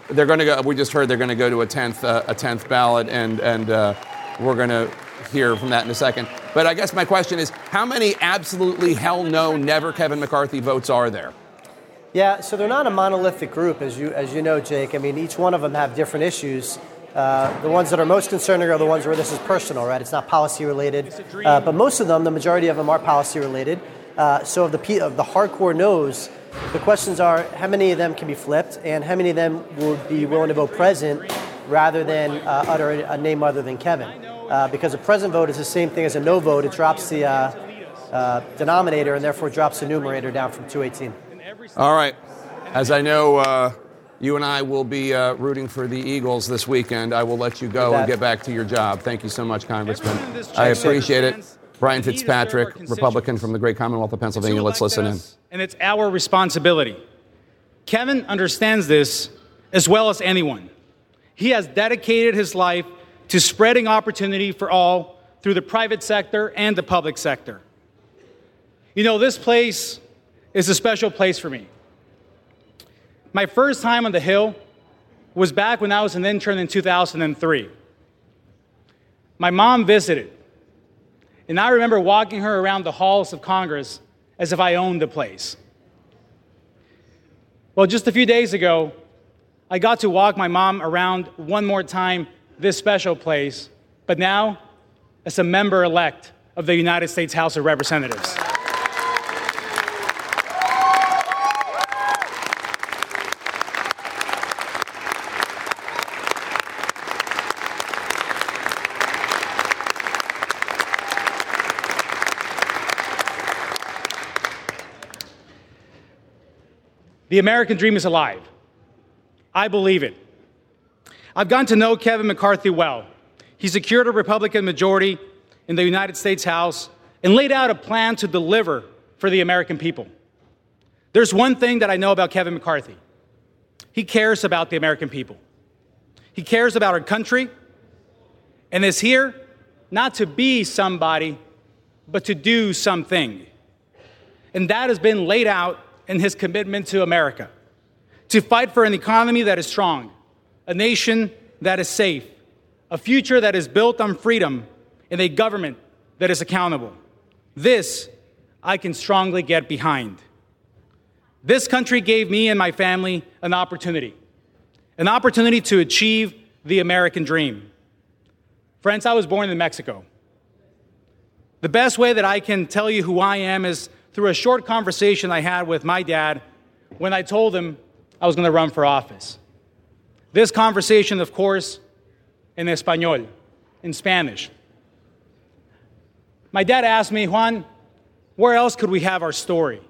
they're going to go. We just heard they're going to go to a tenth uh, a tenth ballot, and and uh, we're going to hear from that in a second. But I guess my question is, how many absolutely hell no, never Kevin McCarthy votes are there? Yeah, so they're not a monolithic group, as you as you know, Jake. I mean, each one of them have different issues. Uh, the ones that are most concerning are the ones where this is personal, right? It's not policy related. Uh, but most of them, the majority of them, are policy related. Uh, so of the of the hardcore no's, the questions are how many of them can be flipped, and how many of them would be willing to vote present rather than uh, utter a name other than Kevin. Uh, because a present vote is the same thing as a no vote. It drops the uh, denominator and therefore drops the numerator down from 218. All right. As I know, uh, you and I will be uh, rooting for the Eagles this weekend. I will let you go and get back to your job. Thank you so much, Congressman. I appreciate it. Brian Fitzpatrick, Republican from the great Commonwealth of Pennsylvania. Let's listen in. And it's our responsibility. Kevin understands this as well as anyone. He has dedicated his life to spreading opportunity for all through the private sector and the public sector. You know, this place is a special place for me. My first time on the Hill was back when I was an intern in 2003. My mom visited, and I remember walking her around the halls of Congress as if I owned the place. Well, just a few days ago, I got to walk my mom around one more time this special place, but now as a member elect of the United States House of Representatives. The American dream is alive. I believe it. I've gotten to know Kevin McCarthy well. He secured a Republican majority in the United States House and laid out a plan to deliver for the American people. There's one thing that I know about Kevin McCarthy he cares about the American people, he cares about our country, and is here not to be somebody, but to do something. And that has been laid out in his commitment to America to fight for an economy that is strong, a nation that is safe, a future that is built on freedom, and a government that is accountable. This I can strongly get behind. This country gave me and my family an opportunity, an opportunity to achieve the American dream. Friends, I was born in Mexico. The best way that I can tell you who I am is through a short conversation I had with my dad when I told him I was going to run for office. This conversation, of course, in Espanol, in Spanish. My dad asked me, Juan, where else could we have our story?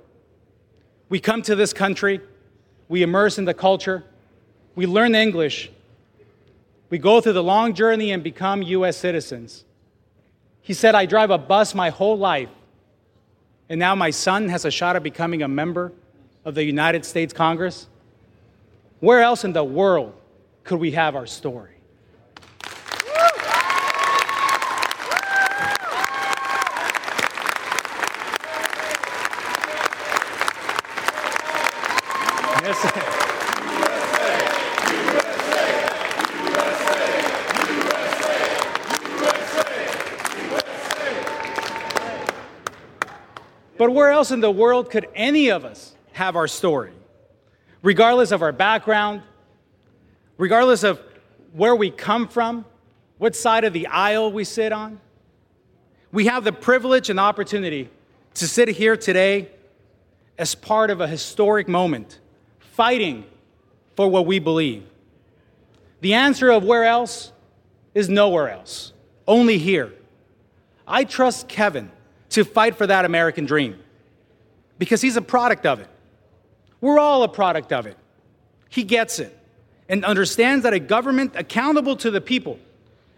We come to this country, we immerse in the culture, we learn English, we go through the long journey and become U.S. citizens. He said, I drive a bus my whole life, and now my son has a shot at becoming a member of the United States Congress. Where else in the world could we have our story? Where else in the world could any of us have our story? Regardless of our background, regardless of where we come from, what side of the aisle we sit on, we have the privilege and opportunity to sit here today as part of a historic moment, fighting for what we believe. The answer of where else is nowhere else, only here. I trust Kevin to fight for that American dream because he's a product of it. We're all a product of it. He gets it and understands that a government accountable to the people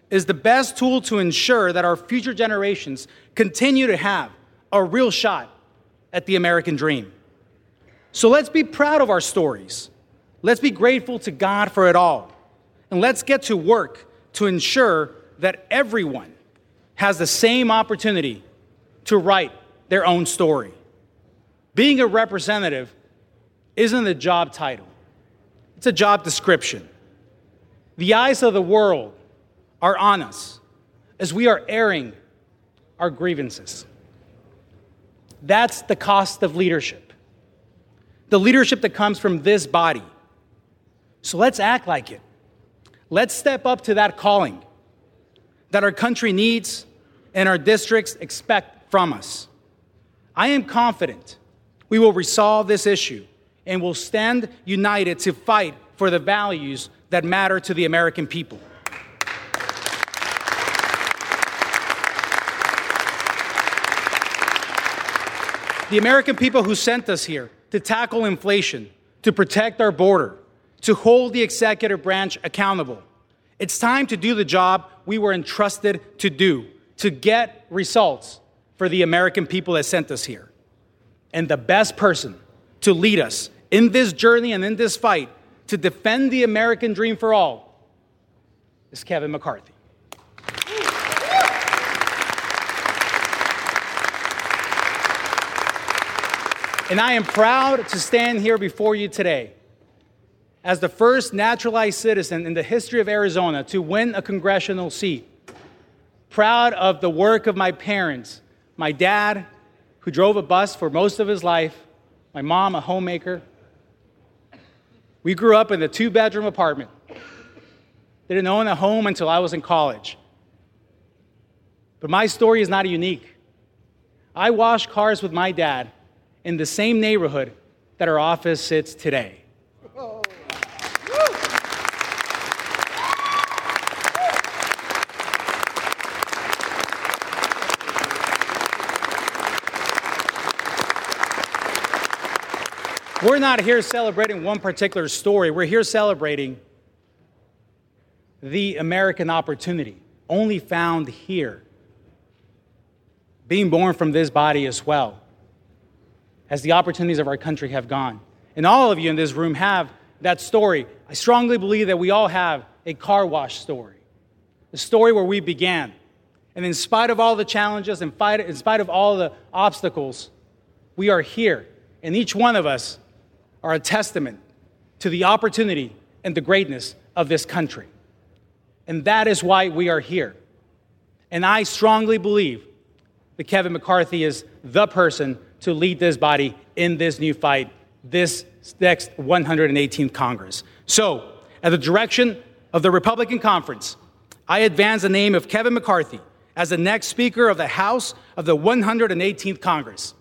is the best tool to ensure that our future generations continue to have a real shot at the American dream. So let's be proud of our stories. Let's be grateful to God for it all. And let's get to work to ensure that everyone has the same opportunity to write their own story. Being a representative isn't a job title, it's a job description. The eyes of the world are on us as we are airing our grievances. That's the cost of leadership. The leadership that comes from this body. So let's act like it. Let's step up to that calling that our country needs and our districts expect from us. I am confident we will resolve this issue and will stand united to fight for the values that matter to the American people. The American people who sent us here to tackle inflation, to protect our border, to hold the executive branch accountable. It's time to do the job we were entrusted to do, to get results for the American people that sent us here. And the best person to lead us in this journey and in this fight to defend the American dream for all is Kevin McCarthy. And I am proud to stand here before you today as the first naturalized citizen in the history of Arizona to win a congressional seat. Proud of the work of my parents, my dad, who drove a bus for most of his life, my mom, a homemaker. We grew up in a two bedroom apartment. They didn't own a home until I was in college. But my story is not unique. I washed cars with my dad in the same neighborhood that our office sits today. We're not here celebrating one particular story. We're here celebrating the American opportunity, only found here. Being born from this body as well as the opportunities of our country have gone. And all of you in this room have that story. I strongly believe that we all have a car wash story, the story where we began. And in spite of all the challenges, and fight in spite of all the obstacles, we are here. And each one of us are a testament to the opportunity and the greatness of this country. And that is why we are here. And I strongly believe that Kevin McCarthy is the person to lead this body in this new fight, this next 118th Congress. So, at the direction of the Republican Conference, I advance the name of Kevin McCarthy as the next Speaker of the House of the 118th Congress.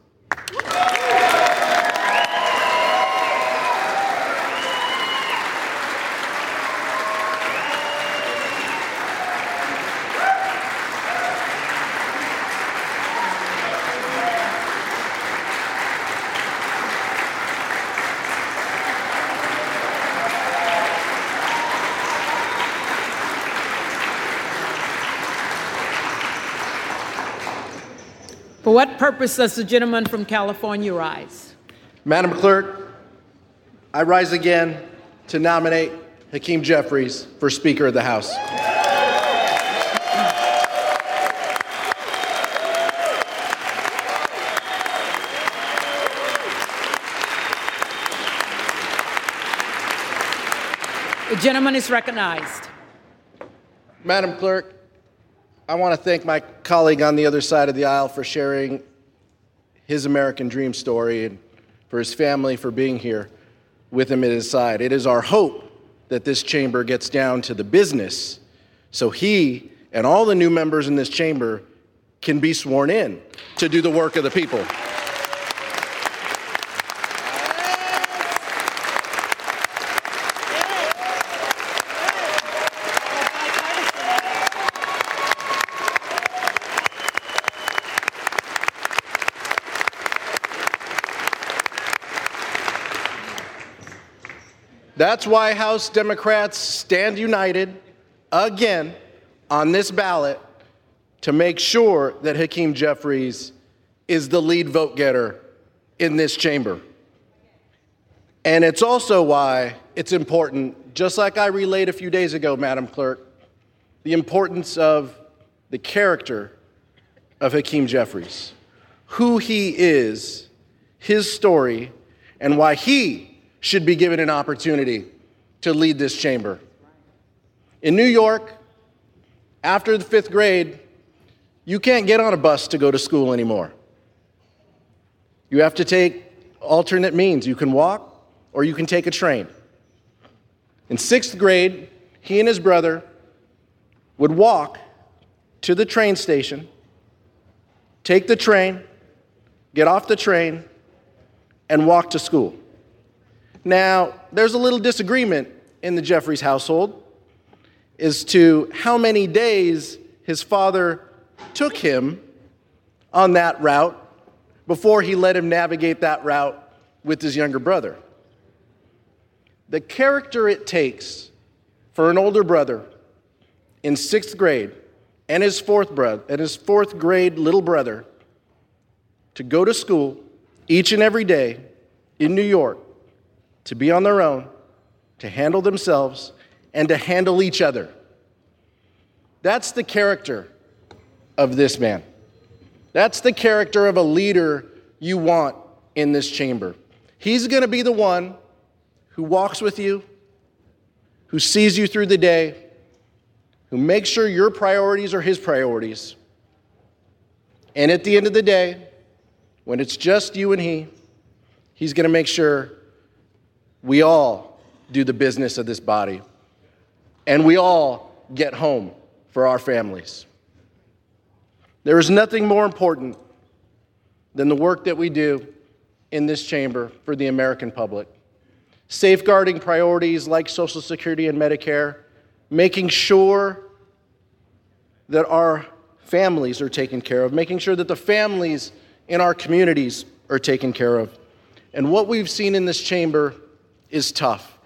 For what purpose does the gentleman from California rise? Madam Clerk, I rise again to nominate Hakeem Jeffries for Speaker of the House. The gentleman is recognized. Madam Clerk, I want to thank my colleague on the other side of the aisle for sharing his American dream story and for his family for being here with him at his side. It is our hope that this chamber gets down to the business so he and all the new members in this chamber can be sworn in to do the work of the people. That's why House Democrats stand united again on this ballot to make sure that Hakeem Jeffries is the lead vote getter in this chamber. And it's also why it's important, just like I relayed a few days ago, Madam Clerk, the importance of the character of Hakeem Jeffries, who he is, his story, and why he should be given an opportunity to lead this chamber. In New York, after the fifth grade, you can't get on a bus to go to school anymore. You have to take alternate means. You can walk or you can take a train. In sixth grade, he and his brother would walk to the train station, take the train, get off the train, and walk to school. Now, there's a little disagreement in the Jeffries household as to how many days his father took him on that route before he let him navigate that route with his younger brother. The character it takes for an older brother in sixth grade and his fourth brother and his fourth grade little brother to go to school each and every day in New York to be on their own, to handle themselves, and to handle each other. That's the character of this man. That's the character of a leader you want in this chamber. He's going to be the one who walks with you, who sees you through the day, who makes sure your priorities are his priorities. And at the end of the day, when it's just you and he, he's going to make sure we all do the business of this body and we all get home for our families. There is nothing more important than the work that we do in this chamber for the American public. Safeguarding priorities like Social Security and Medicare, making sure that our families are taken care of, making sure that the families in our communities are taken care of. And what we've seen in this chamber is tough.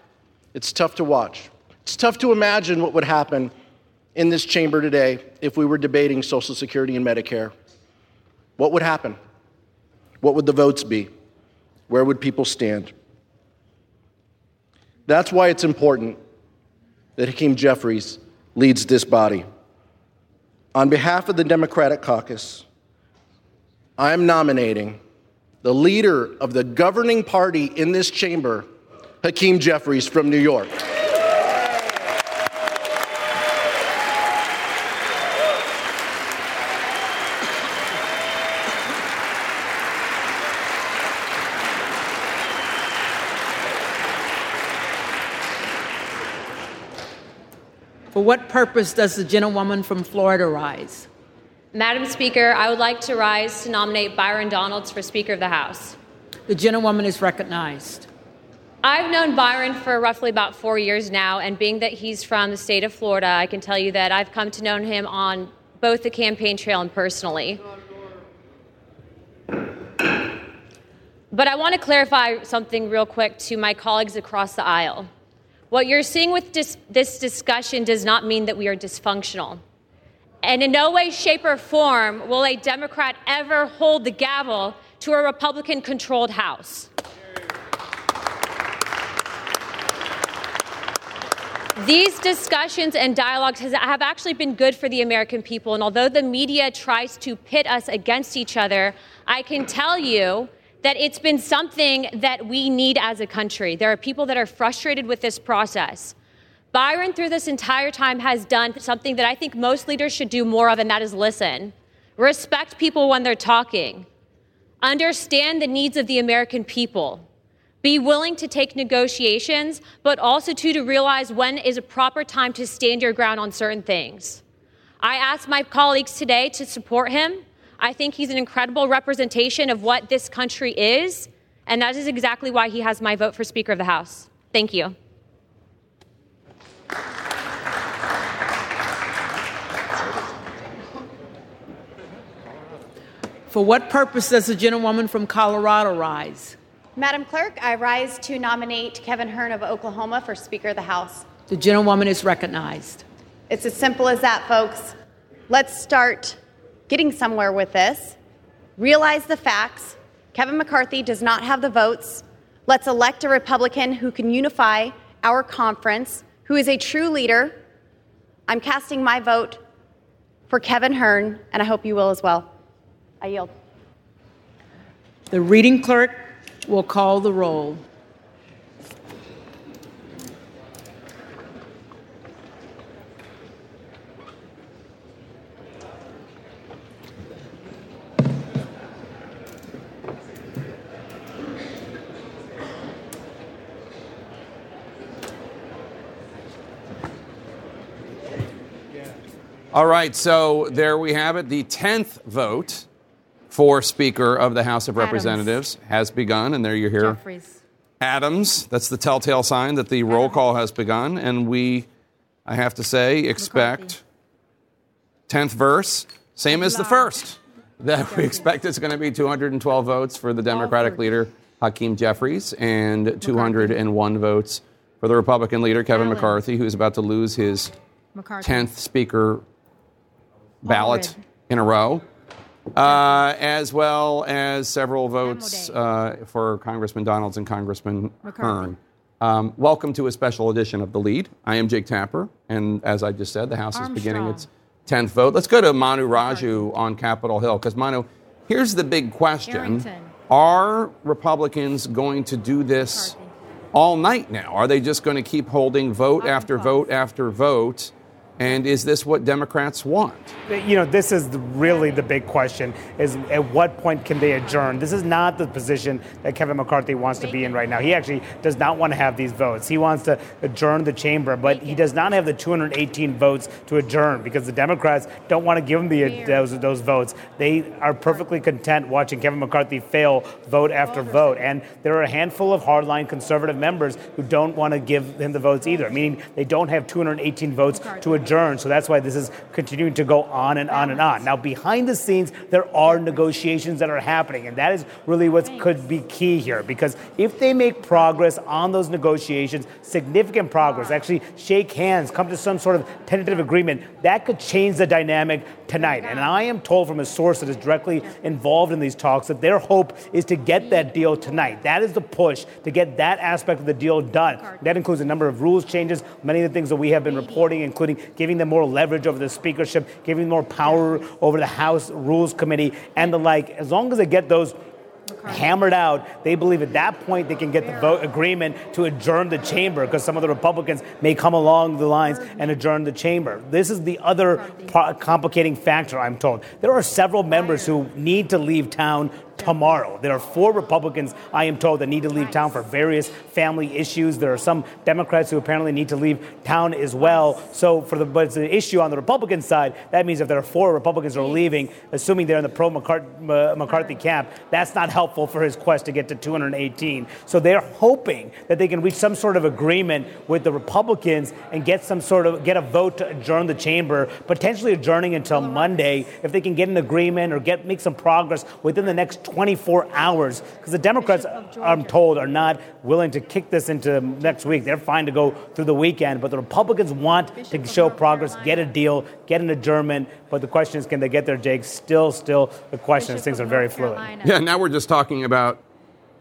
It's tough to watch. It's tough to imagine what would happen in this chamber today if we were debating Social Security and Medicare. What would happen? What would the votes be? Where would people stand? That's why it's important that Hakeem Jeffries leads this body. On behalf of the Democratic caucus, I am nominating the leader of the governing party in this chamber, Hakeem Jeffries from New York. For what purpose does the gentlewoman from Florida rise? Madam Speaker, I would like to rise to nominate Byron Donalds for Speaker of the House. The gentlewoman is recognized. I've known Byron for roughly about four years now, and being that he's from the state of Florida, I can tell you that I've come to know him on both the campaign trail and personally. But I want to clarify something real quick to my colleagues across the aisle. What you're seeing with dis- this discussion does not mean that we are dysfunctional. And in no way, shape, or form will a Democrat ever hold the gavel to a Republican controlled House. These discussions and dialogues has, have actually been good for the American people. And although the media tries to pit us against each other, I can tell you that it's been something that we need as a country. There are people that are frustrated with this process. Byron, through this entire time, has done something that I think most leaders should do more of, and that is listen. Respect people when they're talking. Understand the needs of the American people. Be willing to take negotiations, but also to, to realize when is a proper time to stand your ground on certain things. I asked my colleagues today to support him. I think he's an incredible representation of what this country is, and that is exactly why he has my vote for Speaker of the House. Thank you. For what purpose does the gentlewoman from Colorado rise? Madam Clerk, I rise to nominate Kevin Hern of Oklahoma for Speaker of the House. The gentlewoman is recognized. It's as simple as that, folks. Let's start getting somewhere with this. Realize the facts. Kevin McCarthy does not have the votes. Let's elect a Republican who can unify our conference, who is a true leader. I'm casting my vote for Kevin Hern, and I hope you will as well. I yield. The reading clerk will call the roll. All right, so there we have it. The 10th vote for Speaker of the House of Adams. Representatives has begun, and there you hear Jeffries. Adams. That's the telltale sign that the roll call has begun, and we, I have to say, expect 10th verse, same as the first, that we expect it's going to be 212 votes for the Democratic leader, Hakeem Jeffries, and 201 votes for the Republican leader, Kevin McCarthy, who's about to lose his McCarthy. 10th Speaker ballot in a row, uh, as well as several votes uh, for Congressman Donalds and Congressman Hern. Um, welcome to a special edition of The Lead. I am Jake Tapper, and as I just said, the House is beginning its 10th vote. Let's go to Manu Raju on Capitol Hill, because Manu, here's the big question. Are Republicans going to do this all night now? Are they just going to keep holding vote after vote after vote? And is this what Democrats want? You know, this is really the big question: is at what point can they adjourn? This is not the position that Kevin McCarthy wants to be in right now. He actually does not want to have these votes. He wants to adjourn the chamber, but he does not have the 218 votes to adjourn because the Democrats don't want to give him the, those, those votes. They are perfectly content watching Kevin McCarthy fail vote after vote, and there are a handful of hardline conservative members who don't want to give him the votes either. Meaning they don't have 218 votes to adjourn. So that's why this is continuing to go on and on and on. Now, behind the scenes, there are negotiations that are happening, and that is really what could be key here. Because if they make progress on those negotiations, significant progress, actually shake hands, come to some sort of tentative agreement, that could change the dynamic tonight. And I am told from a source that is directly involved in these talks that their hope is to get that deal tonight. That is the push to get that aspect of the deal done. That includes a number of rules changes, many of the things that we have been reporting, including giving them more leverage over the speakership, giving more power over the House Rules Committee, and the like. As long as they get those hammered out, they believe at that point they can get the vote agreement to adjourn the chamber because some of the Republicans may come along the lines and adjourn the chamber. This is the other complicating factor, I'm told. There are several members who need to leave town tomorrow. There are four Republicans, I am told, that need to leave town for various family issues. There are some Democrats who apparently need to leave town as well. So, for the but it's an issue on the Republican side. That means if there are four Republicans who are leaving, assuming they're in the pro uh, McCarthy camp, that's not helpful for his quest to get to 218. So they're hoping that they can reach some sort of agreement with the Republicans and get some sort of get a vote to adjourn the chamber, potentially adjourning until Monday if they can get an agreement or get make some progress within the next 24 hours. Because the Democrats, I'm told, are not willing to kick this into next week. They're fine to go through the weekend, but the Republicans want to show progress, get a deal, get an adjournment. But the question is, can they get there, Jake? Still, still the question. Things are very fluid. Yeah, now we're just talking about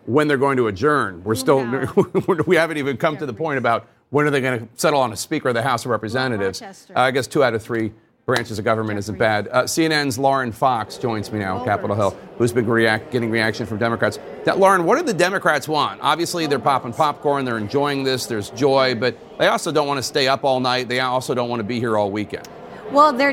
when they're going to adjourn. We're still, we haven't even come to the point about when are they going to settle on a Speaker of the House of Representatives. Uh, I guess two out of three branches of government isn't bad. Uh, CNN's Lauren Fox joins me now on Capitol Hill, who's been react, getting reaction from Democrats. That, Lauren, what do the Democrats want? Obviously, they're popping popcorn, they're enjoying this, there's joy, but they also don't want to stay up all night. They also don't want to be here all weekend. Well, their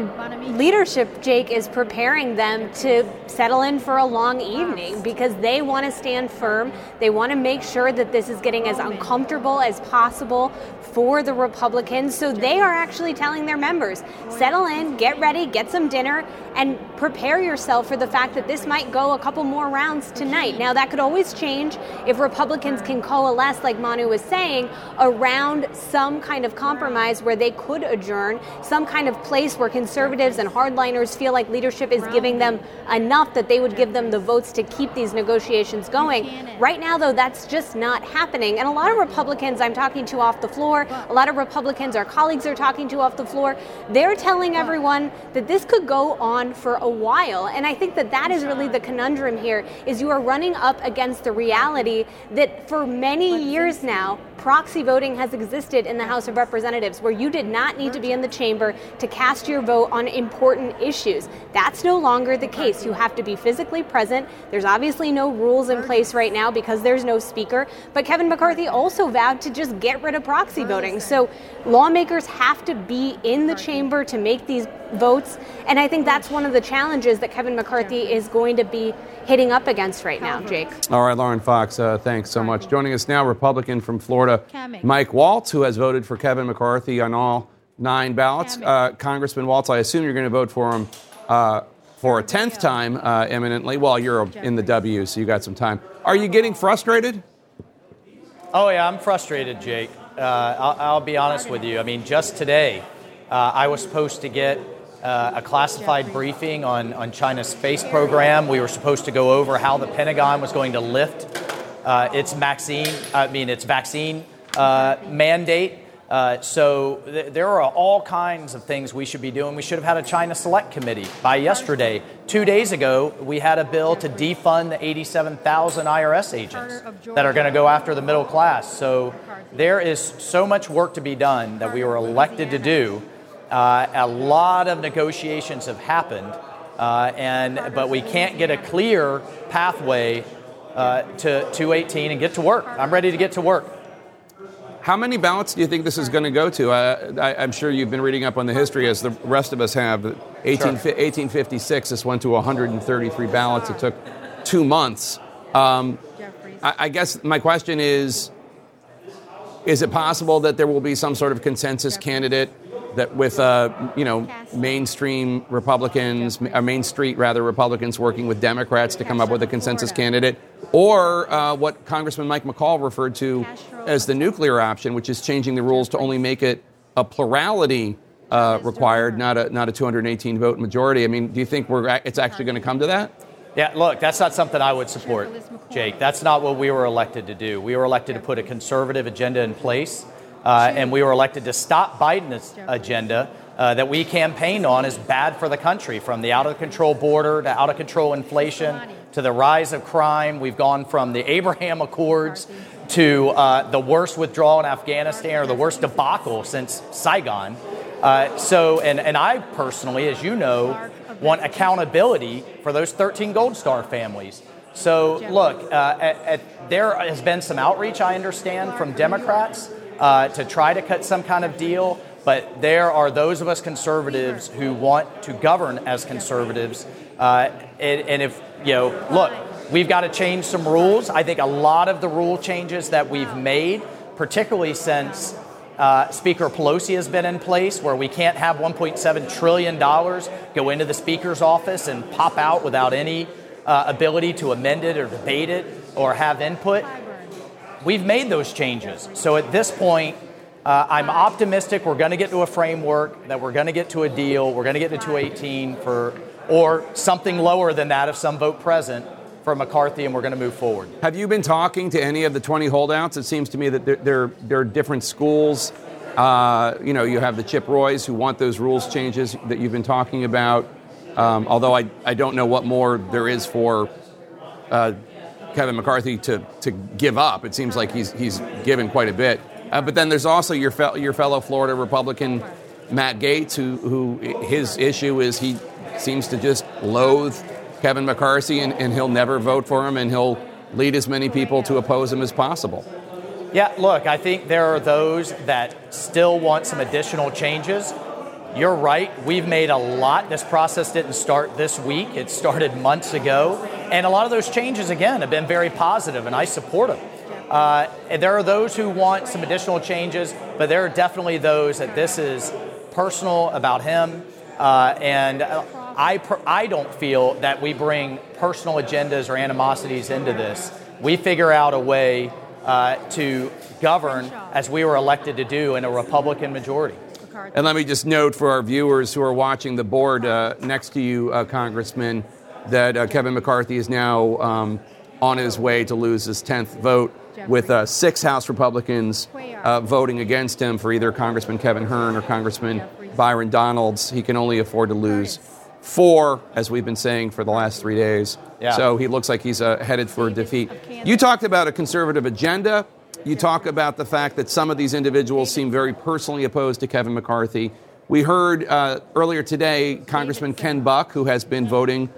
leadership, Jake, is preparing them to settle in for a long evening because they want to stand firm. They want to make sure that this is getting as uncomfortable as possible for the Republicans. So they are actually telling their members settle in, get ready, get some dinner, and prepare yourself for the fact that this might go a couple more rounds tonight. Now, that could always change if Republicans can coalesce, like Manu was saying, around some kind of compromise where they could adjourn, some kind of place place where conservatives and hardliners feel like leadership is giving them enough that they would give them the votes to keep these negotiations going. Right now, though, that's just not happening. And a lot of Republicans I'm talking to off the floor, a lot of Republicans our colleagues are talking to off the floor, they're telling everyone that this could go on for a while. And I think that that is really the conundrum here is you are running up against the reality that for many years now, proxy voting has existed in the House of Representatives where you did not need to be in the chamber to cast your vote on important issues. That's no longer the case. You have to be physically present. There's obviously no rules in place right now because there's no speaker, but Kevin McCarthy also vowed to just get rid of proxy voting. So lawmakers have to be in the chamber to make these votes, and I think that's one of the challenges that Kevin McCarthy is going to be hitting up against right now, Jake. All right, Lauren Fox, uh, thanks so much. Joining us now, Republican from Florida, Mike Waltz, who has voted for Kevin McCarthy on all nine ballots. Uh, Congressman Waltz, I assume you're going to vote for him uh, for a tenth time uh, imminently. Well, you're in the W, so you got some time. Are you getting frustrated? Oh, yeah, I'm frustrated, Jake. Uh, I'll, I'll, be honest with you. I mean, just today, uh, I was supposed to get uh, a classified briefing on, on China's space program. We were supposed to go over how the Pentagon was going to lift uh, its vaccine, I mean, its vaccine uh, mandate. Uh, so th- there are all kinds of things we should be doing. We should have had a China Select Committee by yesterday. Two days ago, we had a bill to defund the 87,000 IRS agents that are going to go after the middle class. So there is so much work to be done that we were elected to do. Uh, a lot of negotiations have happened, uh, and but we can't get a clear pathway uh, to 218 and get to work. I'm ready to get to work. How many ballots do you think this is going to go to? Uh, I, am sure you've been reading up on the history, as the rest of us have. 18, sure. 1856, this went to 133 ballots. It took two months. Um, I, I guess my question is is it possible that there will be some sort of consensus candidate that with uh, you know mainstream Republicans, uh, Main Street rather Republicans working with Democrats to come up with a consensus candidate, or uh, what Congressman Mike McCaul referred to as the nuclear option, which is changing the rules to only make it a plurality uh, required, not a not a 218 vote majority. I mean, do you think we're it's actually going to come to that? Yeah, look, that's not something I would support, Jake. That's not what we were elected to do. We were elected to put a conservative agenda in place uh, and we were elected to stop Biden's agenda uh, that we campaigned on is bad for the country, from the out of control border to out of control inflation to the rise of crime. We've gone from the Abraham Accords to uh, the worst withdrawal in Afghanistan or the worst debacle since Saigon. Uh, so, and, and I personally, as you know, want accountability for those 13 Gold Star families. So, look, uh, at, at, there has been some outreach, I understand, from Democrats uh, to try to cut some kind of deal. But there are those of us conservatives who want to govern as conservatives. Uh, and, and if, you know, look, we've got to change some rules. I think a lot of the rule changes that we've made, particularly since uh, Speaker Pelosi has been in place, where we can't have $1.7 trillion go into the Speaker's office and pop out without any uh, ability to amend it or debate it or have input. We've made those changes. So at this point, uh, I'm optimistic we're going to get to a framework, that we're going to get to a deal, we're going to get to 218 for, or something lower than that if some vote present for McCarthy, and we're going to move forward. Have you been talking to any of the 20 holdouts? It seems to me that there, there, are different schools. Uh, you know, you have the Chip Roys who want those rules changes that you've been talking about. Um, although I, I don't know what more there is for uh, Kevin McCarthy to, to give up. It seems like he's, he's given quite a bit. Uh, but then there's also your, fe- your fellow Florida Republican, Matt Gaetz, who, who his issue is he seems to just loathe Kevin McCarthy and, and he'll never vote for him and he'll lead as many people to oppose him as possible. Yeah, look, I think there are those that still want some additional changes. You're right. We've made a lot. This process didn't start this week, it started months ago. And a lot of those changes, again, have been very positive, and I support them. Uh, there are those who want some additional changes, but there are definitely those that this is personal about him. Uh, and I, per- I don't feel that we bring personal agendas or animosities into this. We figure out a way uh, to govern as we were elected to do in a Republican majority. And let me just note for our viewers who are watching the board uh, next to you, uh, Congressman, that uh, Kevin McCarthy is now um, on his way to lose his 10th vote with uh, six House Republicans uh, voting against him for either Congressman Kevin Hern or Congressman Byron Donalds. He can only afford to lose four, as we've been saying for the last three days. Yeah. So he looks like he's uh, headed for defeat. You talked about a conservative agenda. You talk about the fact that some of these individuals seem very personally opposed to Kevin McCarthy. We heard uh, earlier today Congressman Ken Buck, who has been voting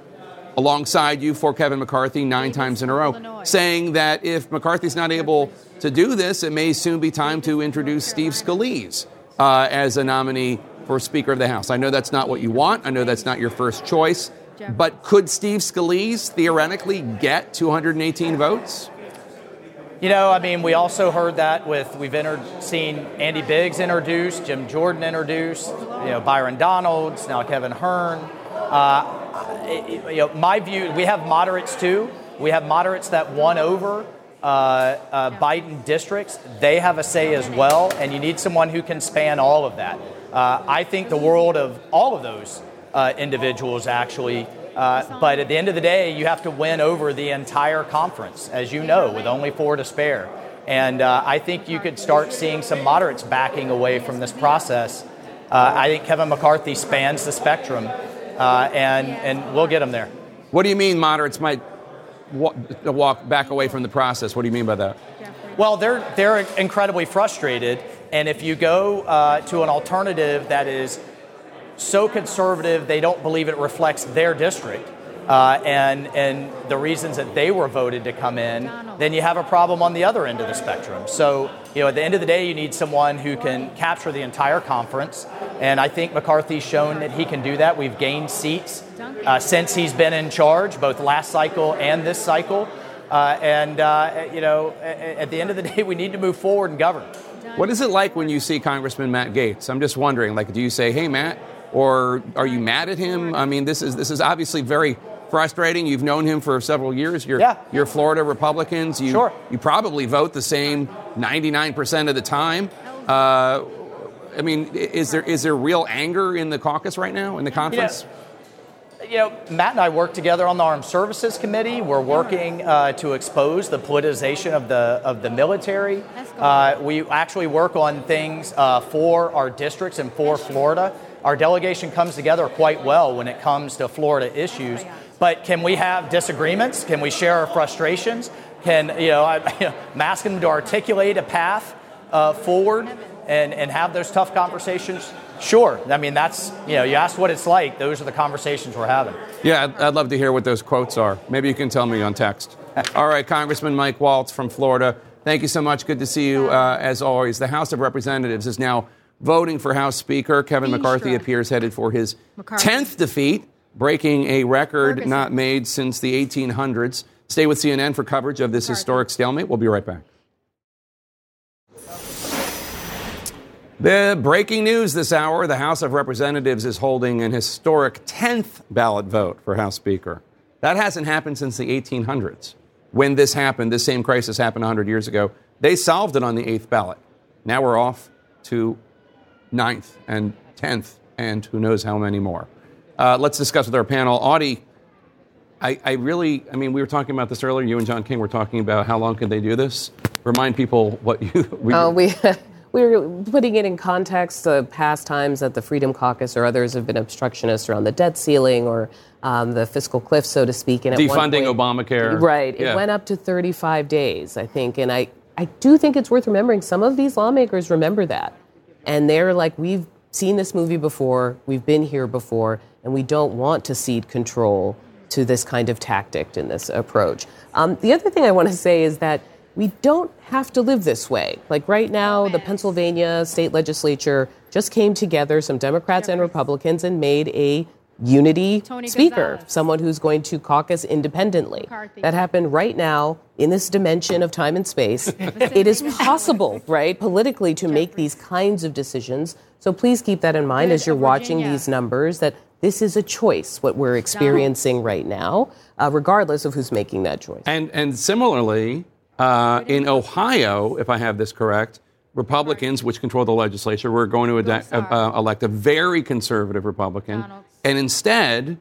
alongside you for Kevin McCarthy nine times in a row, saying that if McCarthy's not able to do this, it may soon be time to introduce Steve Scalise uh, as a nominee for Speaker of the House. I know that's not what you want. I know that's not your first choice. But could Steve Scalise theoretically get 218 votes? You know, I mean, we also heard that with we've entered, seen Andy Biggs introduced, Jim Jordan introduced, you know, Byron Donalds, now Kevin Hern. Uh, it- you know, my view, we have moderates too. We have moderates that won over uh, uh, Biden districts. They have a say as well, and you need someone who can span all of that. Uh, I think the world of all of those uh, individuals actually. Uh, but at the end of the day, you have to win over the entire conference, as you know, with only four to spare. And uh, I think you could start seeing some moderates backing away from this process. Uh, I think Kevin McCarthy spans the spectrum, uh, and, and we'll get him there. What do you mean moderates might wa- walk back away from the process? What do you mean by that? Well, they're they're incredibly frustrated, and if you go uh, to an alternative that is so conservative they don't believe it reflects their district uh, and and the reasons that they were voted to come in, then you have a problem on the other end of the spectrum. So you know, at the end of the day, you need someone who can capture the entire conference, and I think McCarthy's shown that he can do that. We've gained seats uh, since he's been in charge, both last cycle and this cycle. Uh, and uh, you know, at the end of the day, we need to move forward and govern. What is it like when you see Congressman Matt Gaetz? I'm just wondering. Like, do you say, "Hey, Matt," or are you mad at him? I mean, this is this is obviously very frustrating. You've known him for several years. You're Yeah. you're Florida Republicans. You Sure. you probably vote the same 99% of the time. Uh, I mean, is there is there real anger in the caucus right now in the conference? You know, Matt and I work together on the Armed Services Committee. We're working uh, to expose the politicization of the of the military. Uh, we actually work on things uh, for our districts and for Florida. Our delegation comes together quite well when it comes to Florida issues. But can we have disagreements? Can we share our frustrations? Can you know, I, you know I'm asking them to articulate a path uh, forward and, and have those tough conversations? Sure. I mean, that's, you know, you asked what it's like. Those are the conversations we're having. Yeah, I'd, I'd love to hear what those quotes are. Maybe you can tell me on text. All right, Congressman Mike Waltz from Florida. Thank you so much. Good to see you uh, as always. The House of Representatives is now voting for House Speaker. Kevin McCarthy appears headed for his 10th defeat, breaking a record not made since the 1800s. Stay with CNN for coverage of this historic stalemate. We'll be right back. The breaking news this hour the House of Representatives is holding an historic 10th ballot vote for House Speaker. That hasn't happened since the 1800s. When this happened, this same crisis happened 100 years ago, they solved it on the eighth ballot. Now we're off to ninth and 10th and who knows how many more. Uh, let's discuss with our panel. Audie, I, I really, I mean, we were talking about this earlier. You and John King were talking about how long can they do this. Remind people what you. We, Uh, we we were putting it in context. The past times that the Freedom Caucus or others have been obstructionists around the debt ceiling or um, the fiscal cliff, so to speak. And at one defunding point- Obamacare. Right. It Yeah. went up to 35 days, I think. And I, I do think it's worth remembering some of these lawmakers remember that. And they're like, we've seen this movie before, we've been here before, and we don't want to cede control to this kind of tactic in this approach. Um, the other thing I want to say is that we don't have to live this way. Like right now, the Pennsylvania state legislature just came together, some Democrats and Republicans, and made a unity Tony speaker, Gonzalez. someone who's going to caucus independently. McCarthy. That happened right now in this dimension of time and space. it is possible, right, politically to make these kinds of decisions. So please keep that in mind as you're watching these numbers that this is a choice, what we're experiencing right now, uh, regardless of who's making that choice. And and similarly, uh, in Ohio, if I have this correct, Republicans, which control the legislature, were going to ade- uh, uh, elect a very conservative Republican. And instead,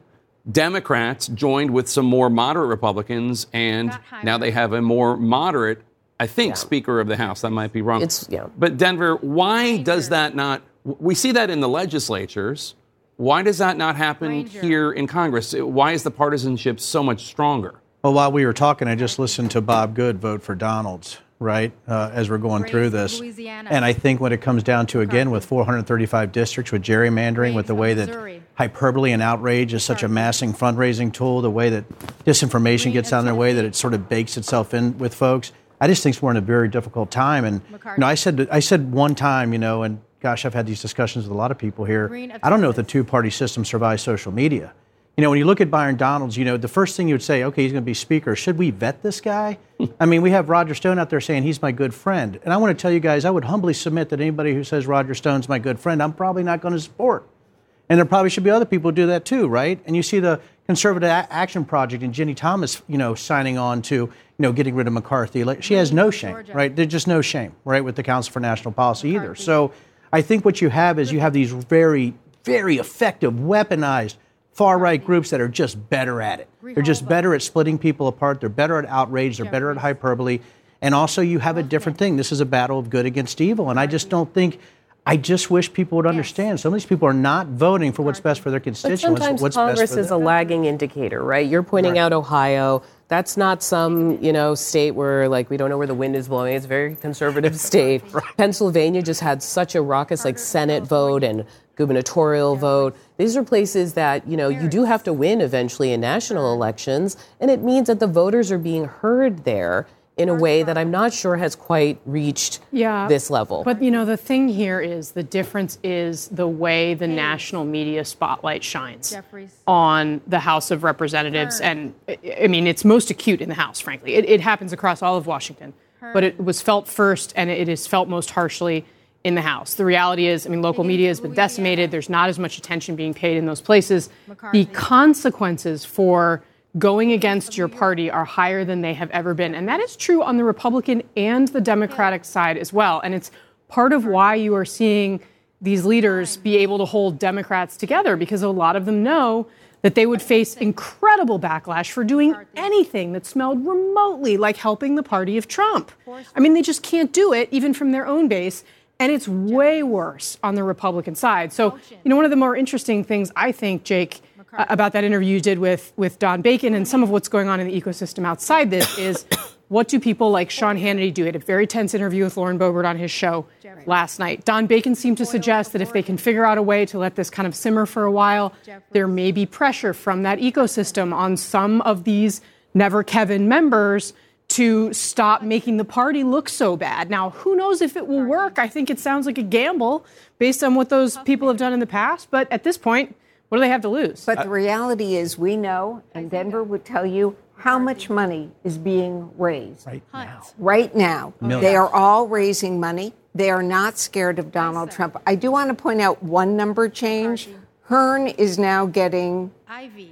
Democrats joined with some more moderate Republicans, and now they have a more moderate, I think, Speaker of the House. That might be wrong. It's, yeah. But Denver, why does that not? We see that in the legislatures. Why does that not happen here in Congress? Why is the partisanship so much stronger? Well, while we were talking, I just listened to Bob Good vote for Donalds, right, uh, as we're going through this. Louisiana. And I think when it comes down to, again, with 435 districts, with gerrymandering, with the way that hyperbole and outrage is such a massing fundraising tool, the way that disinformation gets out their way, that it sort of bakes itself in with folks, I just think we're in a very difficult time. And, you know, I said, I said one time, you know, and gosh, I've had these discussions with a lot of people here. I don't know if the two party system survives social media. You know, when you look at Byron Donalds, you know, the first thing you would say, okay, he's going to be speaker. Should we vet this guy? I mean, we have Roger Stone out there saying he's my good friend. And I want to tell you guys, I would humbly submit that anybody who says Roger Stone's my good friend, I'm probably not going to support. And there probably should be other people who do that too, right? And you see the Conservative Action Project and Ginni Thomas, you know, signing on to, you know, getting rid of McCarthy. Like, she has no shame, right? There's just no shame, right, with the Council for National Policy either. So I think what you have is you have these very, very effective, weaponized far right groups that are just better at it. They're just better at splitting people apart. They're better at outrage. They're better at hyperbole. And also, you have a different thing. This is a battle of good against evil. And I just don't think. I just wish people would understand. Some of these people are not voting for what's best for their constituents. But constituents. sometimes what's Congress best for is a lagging indicator, right? You're pointing out Ohio. That's not some, you know, state where like we don't know where the wind is blowing. It's a very conservative state. Pennsylvania just had such a raucous like Senate vote and gubernatorial vote. These are places that, you know, you do have to win eventually in national elections, and it means that the voters are being heard there in a way that I'm not sure has quite reached yeah, this level. But you know, the thing here is the difference is the way the national media spotlight shines on the House of Representatives, and I I mean, it's most acute in the House. Frankly, it, it happens across all of Washington, but it was felt first, and it is felt most harshly in the House. The reality is, I mean, local media has been decimated. There's not as much attention being paid in those places. The consequences for going against your party are higher than they have ever been. And that is true on the Republican and the Democratic side as well. And it's part of why you are seeing these leaders be able to hold Democrats together because a lot of them know that they would face incredible backlash for doing anything that smelled remotely like helping the party of Trump. I mean, they just can't do it, even from their own base. And it's way worse on the Republican side. So, you know, one of the more interesting things I think, Jake, uh, about that interview you did with, with Don Bacon and some of what's going on in the ecosystem outside this is what do people like Sean Hannity do? He had a very tense interview with Lauren Boebert on his show last night. Don Bacon seemed to suggest that if they can figure out a way to let this kind of simmer for a while, there may be pressure from that ecosystem on some of these Never Kevin members to stop making the party look so bad. Now, who knows if it will work? I think it sounds like a gamble based on what those people have done in the past, but at this point, what do they have to lose? But the reality is, we know, and Denver would tell you how much money is being raised. Right now. Right now. Millions. They are all raising money. They are not scared of Donald Trump. I do want to point out one number change. Hern is now getting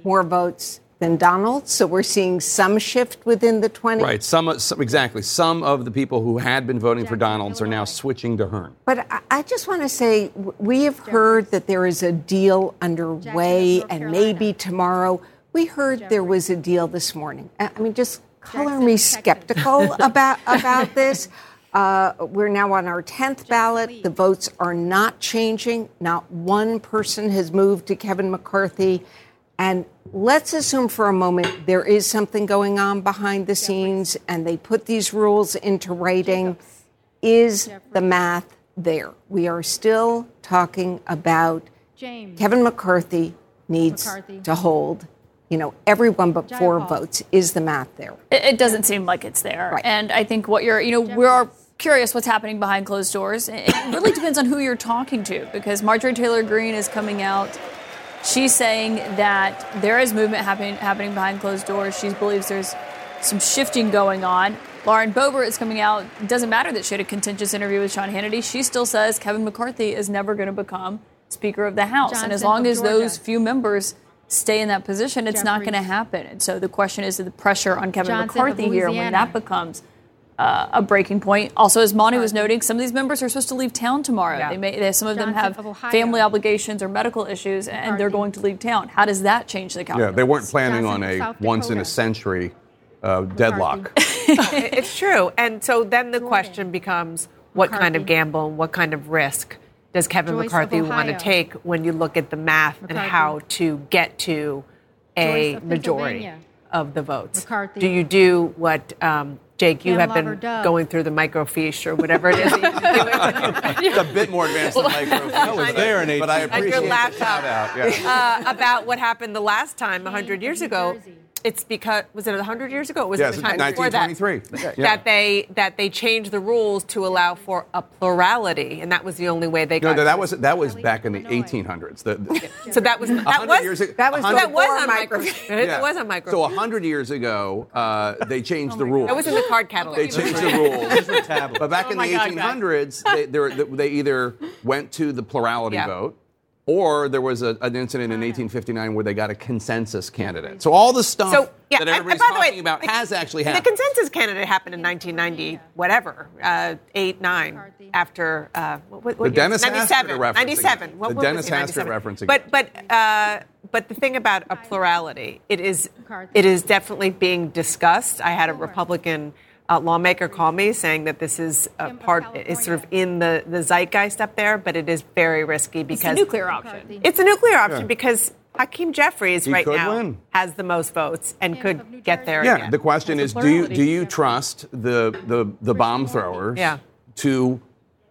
more votes than Donald, so we're seeing some shift within the 20. Right. Some, some exactly. Some of the people who had been voting for Donalds are now switching to Hern. But I- I just want to say we have heard that there is a deal underway, and maybe tomorrow. We heard there was a deal this morning. I I mean, just color me skeptical about about this. Uh, we're now on our 10th ballot. The votes are not changing. Not one person has moved to Kevin McCarthy. And let's assume for a moment there is something going on behind the scenes and they put these rules into writing. Is the math there? We are still talking about Kevin McCarthy needs McCarthy. to hold, you know, everyone but four votes. Is the math there? It, it doesn't seem like it's there. And I think what you're, you know, we're curious what's happening behind closed doors. It it really depends on who you're talking to because Marjorie Taylor Greene is coming out. She's saying that there is movement happening happening behind closed doors. She believes there's some shifting going on. Lauren Boebert is coming out. It doesn't matter that she had a contentious interview with Sean Hannity. She still says Kevin McCarthy is never going to become Speaker of the House. and as long as those few members stay in that position, it's not going to happen. And so the question is the pressure on Kevin Johnson McCarthy here when that becomes uh, a breaking point. Also, as Monty was noting, some of these members are supposed to leave town tomorrow. Yeah. They may, they, some of them have of Ohio. family obligations or medical issues, and they're going to leave town. How does that change the calculus? Yeah, they weren't planning on a once in a century uh, deadlock. it's true. And so then the question becomes what kind of gamble and what kind of risk does Kevin Joyce McCarthy want to take when you look at the math and how to get to a of majority of the votes? McCarthy. Do you do what um, Jake, you have been going through the microfiche or whatever it is. that you do it's a bit more advanced than microfiche. I was there in but I 18. on appreciate your the laptop shout out. Yeah. uh, about what happened the last time 100 years ago. It's because was it 100 years ago? Or was Yes, it the time before that? 1923. Yeah. That they that they changed the rules to allow for a plurality, and that was the only way they No, got. no, that was that was back in the 1800s. The, the- so that was that was years ago- that was 100 that was on microphone. That was on So microphone. hundred years ago, uh, they changed the rules. That was in the card catalog. They changed the rules. but back Oh in the God, 1800s, they, they, they either went to the plurality Yeah. vote, or there was a, an incident in 1859 where they got a consensus candidate. So all the stuff So, yeah, that and- and everybody's by way, talking about has actually happened. The consensus candidate happened in 1990, whatever, uh, eight, nine, after uh, what, what, The what? Dennis Hastert 97, referencing 97. it. What, The Dennis Hastert 97? referencing But but uh, but the thing about a plurality, it is it is definitely being discussed. I had a Republican. Uh, lawmaker called me saying that this is a part, it's sort of in the, the zeitgeist up there, but it is very risky It's because nuclear option. it's a nuclear option Yeah. because Hakeem Jeffries He right now win. has the most votes and could get there Yeah, again. the question is, do you do you trust the the, the bomb throwers Yeah. to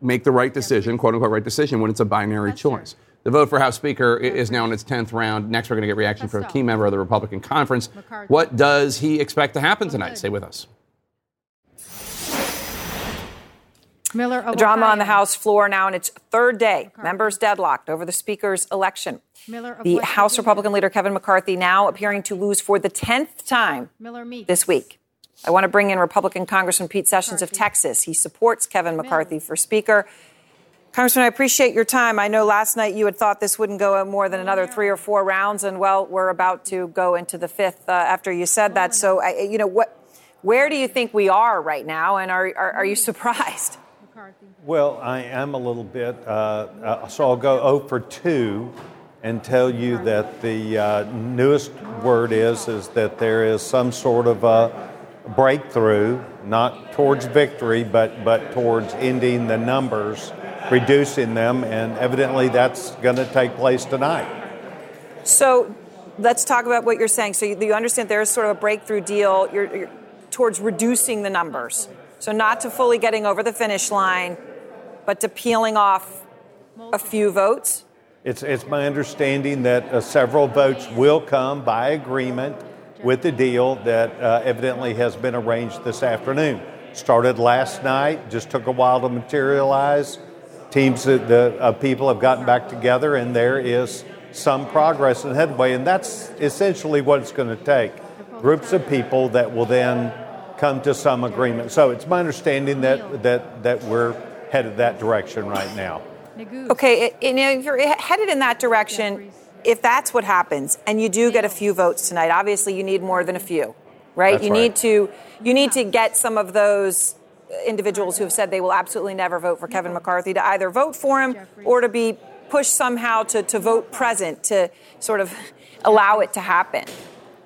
make the right decision, quote unquote right decision, when it's a binary choice? The vote for House Speaker is now in its tenth round. Next, we're going to get reaction from a key member of the Republican conference. What does he expect to happen tonight? Stay with us. Miller The drama on the House floor now in its third day. Members deadlocked over the Speaker's election. Miller The House Virginia. Republican leader Kevin McCarthy now appearing to lose for the 10th time Miller this week. I want to bring in Republican Congressman Pete Sessions of Texas. He supports Kevin McCarthy for Speaker. Congressman, I appreciate your time. I know last night you had thought this wouldn't go more than another three or four rounds, and well, we're about to go into the fifth uh, after you said that. So, I, you know, what, where do you think we are right now, and are, are, are you surprised? Well, I am a little bit. Uh, uh, so I'll go 0 for 2 and tell you that the uh, newest word is is that there is some sort of a breakthrough, not towards victory, but but towards ending the numbers, reducing them, and evidently that's going to take place tonight. So let's talk about what you're saying. So you, you understand there is sort of a breakthrough deal you're, you're, towards reducing the numbers. So not to fully getting over the finish line, but to peeling off a few votes. It's, it's my understanding that uh, several votes will come by agreement with the deal that uh, evidently has been arranged this afternoon. Started last night, just took a while to materialize. Teams of the uh, people have gotten back together, and there is some progress and headway, and that's essentially what it's going to take. Groups of people that will then come to some agreement. So it's my understanding that that that we're headed that direction right now. Okay, you know, if you're headed in that direction, if that's what happens, and you do get a few votes tonight, obviously you need more than a few, right? That's you right. need to you need to get some of those individuals who have said they will absolutely never vote for Kevin McCarthy to either vote for him or to be pushed somehow to, to vote present to sort of allow it to happen.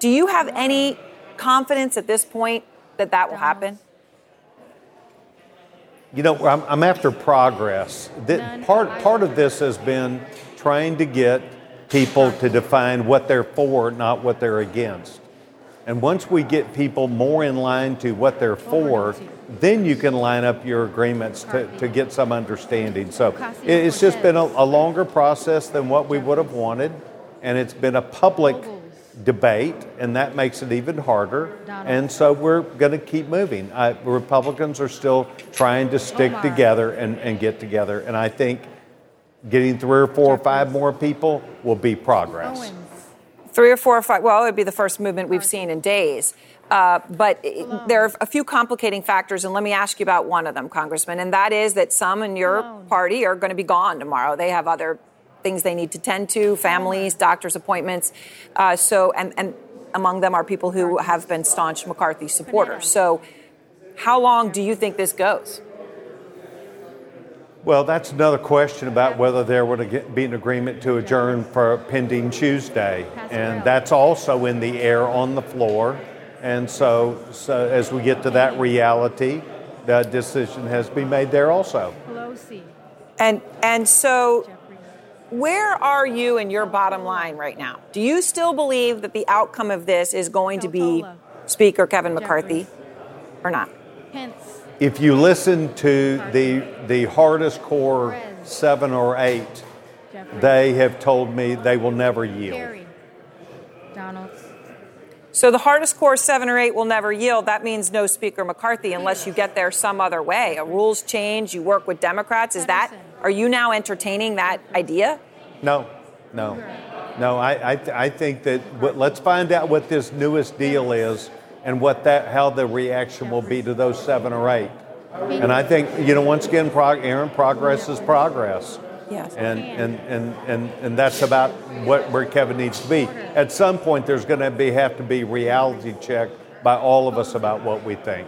Do you have any confidence at this point that that will happen? You know, I'm, I'm after progress. That part part of this has been trying to get people to define what they're for, not what they're against. And once we get people more in line to what they're for, then you can line up your agreements to, to get some understanding. So it's just been a, a longer process than what we would have wanted, and it's been a public debate, and that makes it even harder. And so we're going to keep moving. I, Republicans are still trying to stick together and, and get together, and I think getting three or four or five more people will be progress. Three or four or five, well, it would be the first movement we've seen in days. Uh, but it, there are a few complicating factors, and let me ask you about one of them, Congressman, and that is that some in your party are going to be gone tomorrow. They have other things they need to tend to, families, doctor's appointments. Uh, so, and, and among them are people who have been staunch McCarthy supporters. So, How long do you think this goes? Well, that's another question about whether there would be an agreement to adjourn for pending Tuesday. And that's also in the air on the floor. And so, so as we get to that reality, that decision has been made there also. Pelosi. And and so where are you in your bottom line right now? Do you still believe that the outcome of this is going to be Speaker Kevin McCarthy or not? Pence. If you listen to the, the hardest core seven or eight, they have told me they will never yield. Kerry. Donald. So the hardest core seven or eight will never yield. That means no Speaker McCarthy unless you get there some other way. A rules change, you work with Democrats. Is that are you now entertaining that idea? No, no, no. I, I, I think that what, let's find out what this newest deal is and what that how the reaction will be to those seven or eight. And I think you know once again, prog- Erin, progress is progress. Yes. And, and, and, and, and that's about what where Kevin needs to be. At some point, there's going to be have to be reality check by all of us about what we think.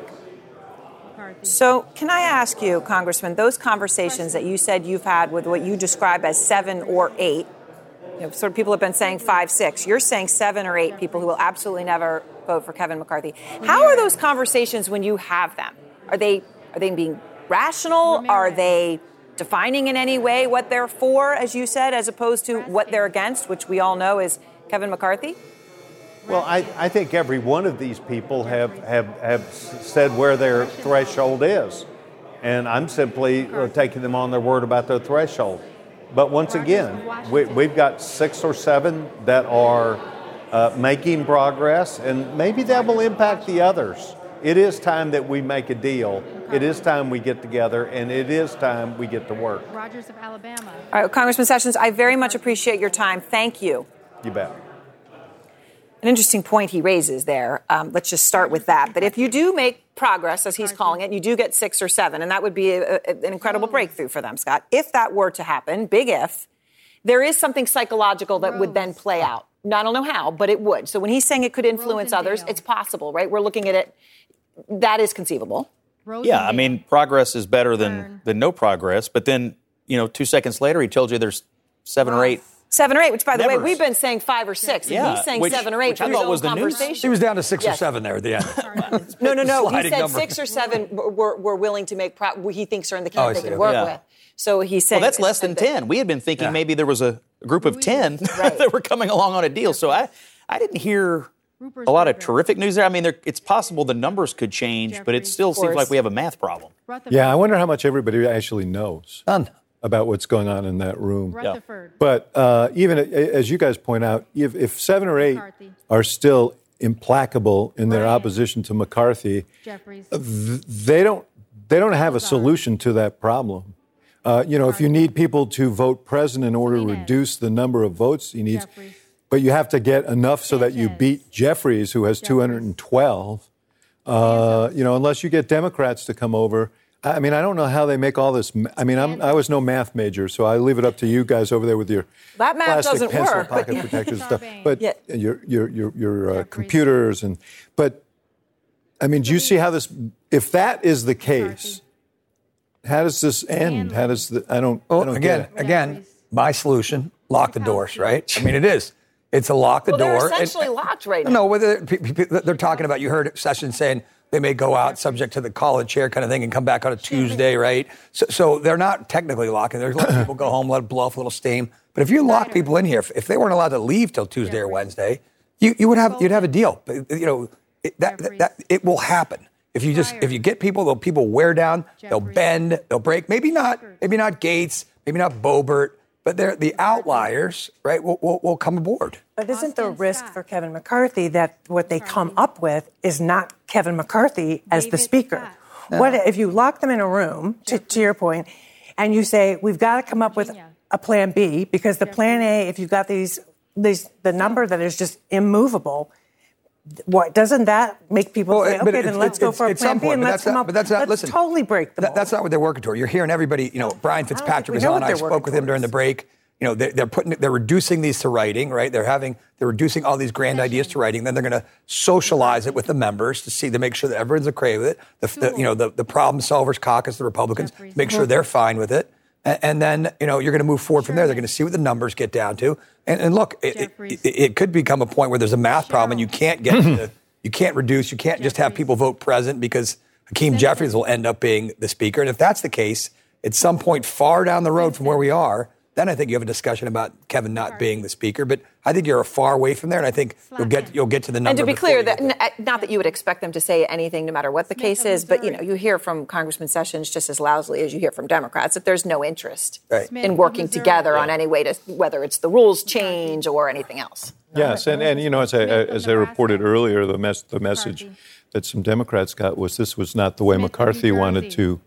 So, can I ask you, Congressman, those conversations that you said you've had with what you describe as seven or eight, you know, sort of people have been saying five, six. You're saying seven or eight people who will absolutely never vote for Kevin McCarthy. How are those conversations when you have them? Are they are they being rational? Are they defining in any way what they're for, as you said, as opposed to what they're against, which we all know is Kevin McCarthy? Well, I, I think every one of these people have, have, have said where their threshold is. And I'm simply uh, taking them on their word about their threshold. But once again, we, we've got six or seven that are uh, making progress, and maybe that will impact the others. It is time that we make a deal. It is time we get together, and it is time we get to work. Rogers of Alabama. All right, Congressman Sessions, I very much appreciate your time. Thank you. You bet. An interesting point he raises there. Um, let's just start with that. But if you do make progress, as he's calling it, you do get six or seven, and that would be a, a- an incredible breakthrough for them, Scott. If that were to happen, big if, there is something psychological that would then play out. I don't know how, but it would. So when he's saying it could influence others, it's possible, right? We're looking at it. That is conceivable. Yeah, I mean, progress is better than, than no progress. But then, you know, two seconds later, he told you there's seven or eight. Seven or eight, which, by the way, we've been saying five or six, and Yeah, he's saying which- seven or eight which I thought was the news. conversation. She was down to six Yes. or seven there at the end. No, no, no. He said number. six or seven were, were willing to make pro- he thinks are in the Oh, I camp they see. can work Yeah. with. So he said, Well, that's less than 10. We had been thinking maybe there was a group of 10 Right. that were coming along on a deal. So I, I didn't hear a lot of terrific news there. I mean, there, it's possible the numbers could change, but it still seems like we have a math problem. Yeah, I wonder how much everybody actually knows about what's going on in that room. Rutherford. But uh, even as you guys point out, if, if seven or eight are still implacable in their opposition to McCarthy, Jeffries. th- they don't they don't have a solution to that problem. Uh, you know, if you need people to vote present in order to reduce the number of votes he needs, but you have to get enough so that you beat Jeffries, who has 212. Uh, you know, unless you get Democrats to come over. I I mean, I don't know how they make all this. ma- I mean, I'm, I was no math major, so I leave it up to you guys over there with your That math plastic doesn't pencil work, but- pocket protectors and stuff. But Yeah. your your your your uh, computers and but I mean, do you see how this? If that is the case, how does this end? How does the? I don't. I don't again, get it. again, my solution: lock the doors. Right? I mean, it is. It's a lock the well, door. they're and- essentially locked right now. No, whether pe- pe- pe- they're talking about, you heard Sessions saying they may go out subject to the college chair kind of thing and come back on a Tuesday, right? So, so they're not technically locking. There's a lot of people go home, let it blow off a little steam. But if you lock people in here, if, if they weren't allowed to leave till Tuesday or Wednesday, you, you would have you'd have a deal. But you know it, that, that, that it will happen. If you just if you get people, they'll people wear down, they'll bend, they'll break. Maybe not, maybe not Gaetz, maybe not Boebert, but they're the outliers, right? Will, will, will come aboard. But isn't the risk for Kevin McCarthy that what they come up with is not Kevin McCarthy as the speaker? What if you lock them in a room, to, to your point, and you say we've got to come up with a plan B because the plan A, if you've got these, these the number that is just immovable. What doesn't that make people say, But okay, it's- then let's it's- go for a plan B point, and let's come not- up. but that's not- let's listen, totally break the That- that's not what they're working toward. You're hearing everybody, you know, Brian Fitzpatrick we was on. I spoke working with him during the break. you know, they're, they're putting, they're reducing these to writing, right? They're having, they're reducing all these grand ideas to writing. Then they're going to socialize it with the members to see, to make sure that everyone's okay with it. The, the you know, the, the problem solvers caucus, the Republicans, make sure they're fine with it. And, and then, you know, you're going to move forward from there. They're going to see what the numbers get down to. And, and look, it, it, it could become a point where there's a math problem and you can't get, to, you can't reduce, you can't just have people vote present because Hakeem Jeffries will end up being the speaker. And if that's the case, at some point far down the road from where we are, then I think you have a discussion about Kevin not being the speaker. But I think you're a far away from there, and I think you'll get you'll get to the number. And to be clear, that n- not that you would expect them to say anything, no matter what the case is, but you know, you hear from Congressman Sessions just as loudly as you hear from Democrats that there's no interest Right. in working together on any way to whether it's the rules change or anything else. Yes, and, and you know, as I, as I reported earlier, the, mess the message that some Democrats got was this was not the way McCarthy wanted to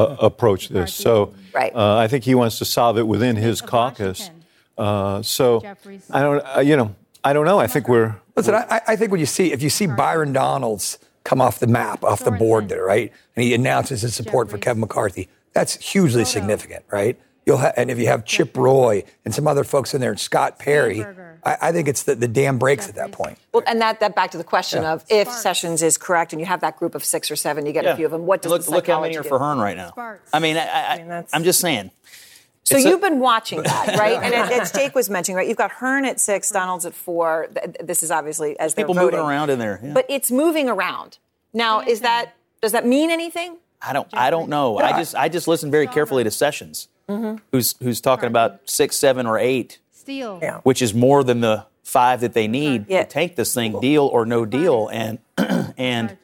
uh, approach this. So Right. uh, I think he wants to solve it within his caucus. Uh, so I don't, uh, you know, I don't know. I think we're Listen, I, I think when you see if you see Byron Donalds come off the map, off the board there, right, and he announces his support for Kevin McCarthy, that's hugely significant, right? You'll ha- and if you have Chip Roy and some other folks in there, and Scott Perry, I, I think it's the, the dam breaks at that point. Well, and that, that back to the question Yeah. of if Sessions is correct and you have that group of six or seven, you get Yeah. a few of them. What does look, the look how many psychology are do? for Hern right now. I mean, I, I, I, am just saying. So It's a- you've been watching that, right? and it- as Jake was mentioning, right, you've got Hern at six, Donalds at four. Th- This is obviously as they're people moving voting. around in there. yeah. But it's moving around. Now, is that does that mean anything? I don't. I don't know. I just. I just listened very carefully to Sessions, Mm-hmm. who's who's talking about six, seven, or eight, Steele. which is more than the five that they need to take this thing, deal or no deal, and and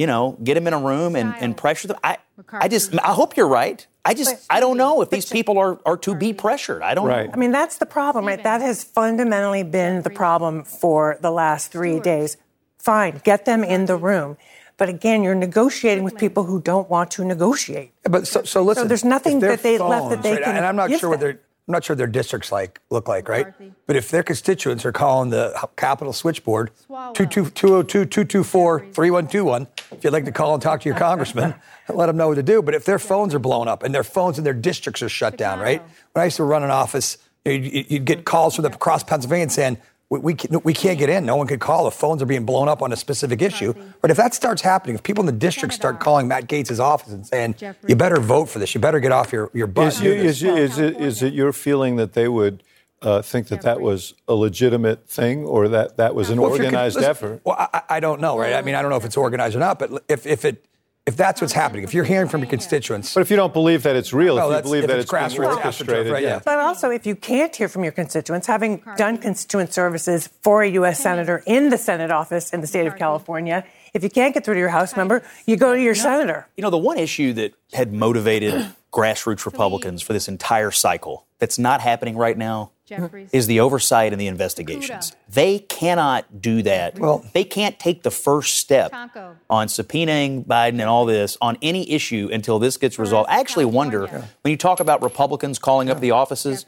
you know, get them in a room and, and pressure them. I I just. I hope you're right. I just. I don't know if these people are are to be pressured. I don't know. I mean, that's the problem, right? That has fundamentally been the problem for the last three days. Fine, get them in the room. But again, you're negotiating with people who don't want to negotiate. But so, so listen, So there's nothing that they left that they right, can. and I'm not give sure what their I'm not sure their districts like look like, right? But if their constituents are calling the Capitol switchboard 224-224-3121, if you'd like to call and talk to your congressman, let them know what to do. But if their phones are blown up and their phones in their districts are shut down, right? When I used to run an office, you know, you'd, you'd get calls from the across Pennsylvania saying. We, we, can- we can't get in. No one could call. The phones are being blown up on a specific issue. But if that starts happening, if people in the district start calling Matt Gaetz' office and saying, you better vote for this, you better get off your, your butt. Is, you, do this." is, is, it, is it your feeling that they would uh, think that that was a legitimate thing or that that was an Well, if con- organized listen, effort? Well, I, I don't know, right? I mean, I don't know if it's organized or not, but if, if it if that's what's happening, if you're hearing from your constituents, but if you don't believe that it's real, Well, if you believe if that it's it's, being grassroots, orchestrated, right, yeah. But also, if you can't hear from your constituents, having done constituent services for a U.S. Senator in the Senate office in the state of California, if you can't get through to your House member, you go to your senator. You know, the one issue that had motivated grassroots Republicans for this entire cycle that's not happening right now Jeffries. is the oversight and the investigations. They cannot do that. Well, they can't take the first step Tonko. on subpoenaing Biden and all this on any issue until this gets resolved. I actually wonder when you talk about Republicans calling up the offices,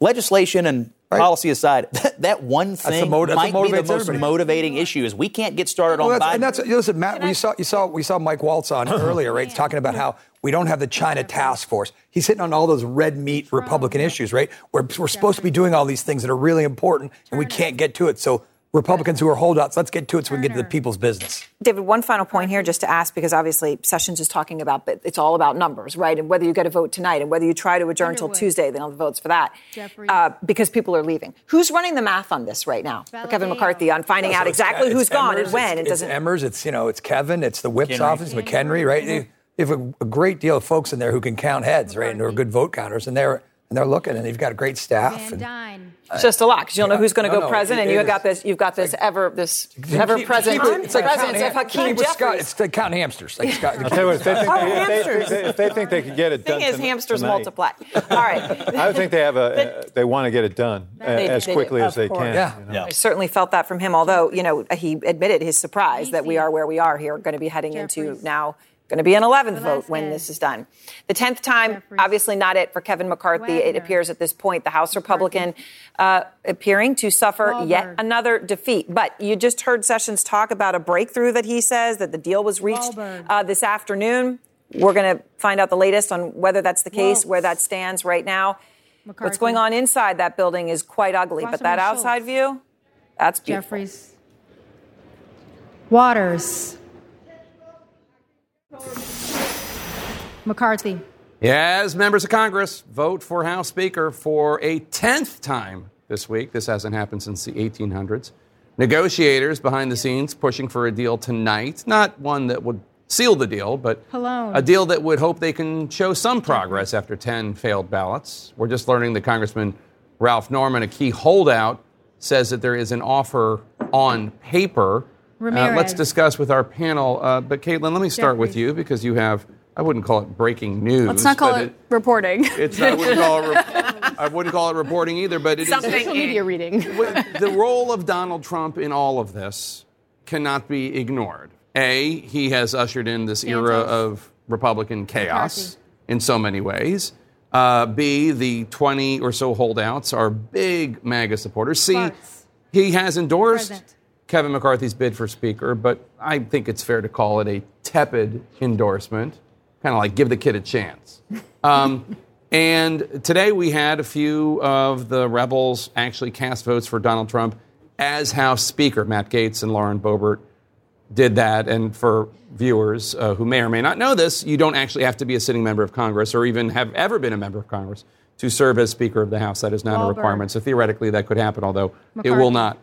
legislation and policy aside, that, that one the thing mot- that's what might be the most everybody. motivating issue is we can't get started Well, on that's, Biden. and that's listen, Matt. We saw you saw we saw Mike Waltz on earlier, right? Talking about how we don't have the China task force. He's hitting on all those red meat Republican issues, right? We're, we're supposed to be doing all these things that are really important, and we can't get to it. So Republicans who are holdouts, let's get to it so we can get to the people's business. David, one final point here just to ask because obviously Sessions is talking about, but it's all about numbers, right? And whether you get a vote tonight and whether you try to adjourn until Underwood. Tuesday, then all the votes for that. Uh, because people are leaving. Who's running the math on this right now for Kevin Valadao. McCarthy on finding Yeah, out so it's exactly Ke- who's it's gone and when? It's, It doesn't. It's Emmer's. It's you know, it's Kevin. It's the whip's McHenry. office, McHenry, right? You you have a, a great deal of folks in there who can count heads, right? And who are good vote counters, and they're and they're looking, and you've got a great staff. Van and- Dyne. It's just a lot because you don't know who's going to No, go no, president, it- and you've got this. You've got this ever this ever present It's like presence of counting- Hakeem Scott- Jeffries. It's like counting hamsters. Like Scott, I'll tell you what, if they think, Oh, they, if they, hamsters. if they think they could get it done Thing is, hamsters tonight, multiply. All right. I think they have a. they want to get it done They- as they do, quickly of as they course. can. Yeah. you know. I certainly felt that from him, although, you know, he admitted his surprise that we are where we are here, going to be heading into now, going to be an 11th vote when this is done. The 10th time, Jeffries. obviously not it for Kevin McCarthy. It appears at this point the House Republican uh, appearing to suffer yet another defeat. But you just heard Sessions talk about a breakthrough that he says that the deal was reached uh, this afternoon. We're going to find out the latest on whether that's the case, where that stands right now. What's going on inside that building is quite ugly, but that outside view, that's beautiful. Jeffries. Waters. McCarthy. Yes, members of Congress vote for House Speaker for a 10th time this week, this hasn't happened since the 1800s. Negotiators behind the scenes pushing for a deal tonight, not one that would seal the deal, but Hello. a deal that would hope they can show some progress after 10 failed ballots. We're just learning that Congressman Ralph Norman, a key holdout, says that there is an offer on paper. Uh, let's discuss with our panel. Uh, but Caitlin, let me start with you because you have, I wouldn't call it breaking news. Let's not call but it, reporting. It's I wouldn't call it. Re- I wouldn't call it reporting either, but it is Social media reading. the role of Donald Trump in all of this cannot be ignored. A, he has ushered in this era of Republican chaos in so many ways. Uh, B, the 20 or so holdouts are big MAGA supporters. C, he has endorsed Present. Kevin McCarthy's bid for Speaker, but I think it's fair to call it a tepid endorsement, kind of like give the kid a chance. Um, and today we had a few of the rebels actually cast votes for Donald Trump as House Speaker. Matt Gaetz and Lauren Boebert did that. And for viewers uh, who may or may not know this, you don't actually have to be a sitting member of Congress or even have ever been a member of Congress to serve as Speaker of the House. That is not a requirement. So theoretically, that could happen, although it will not.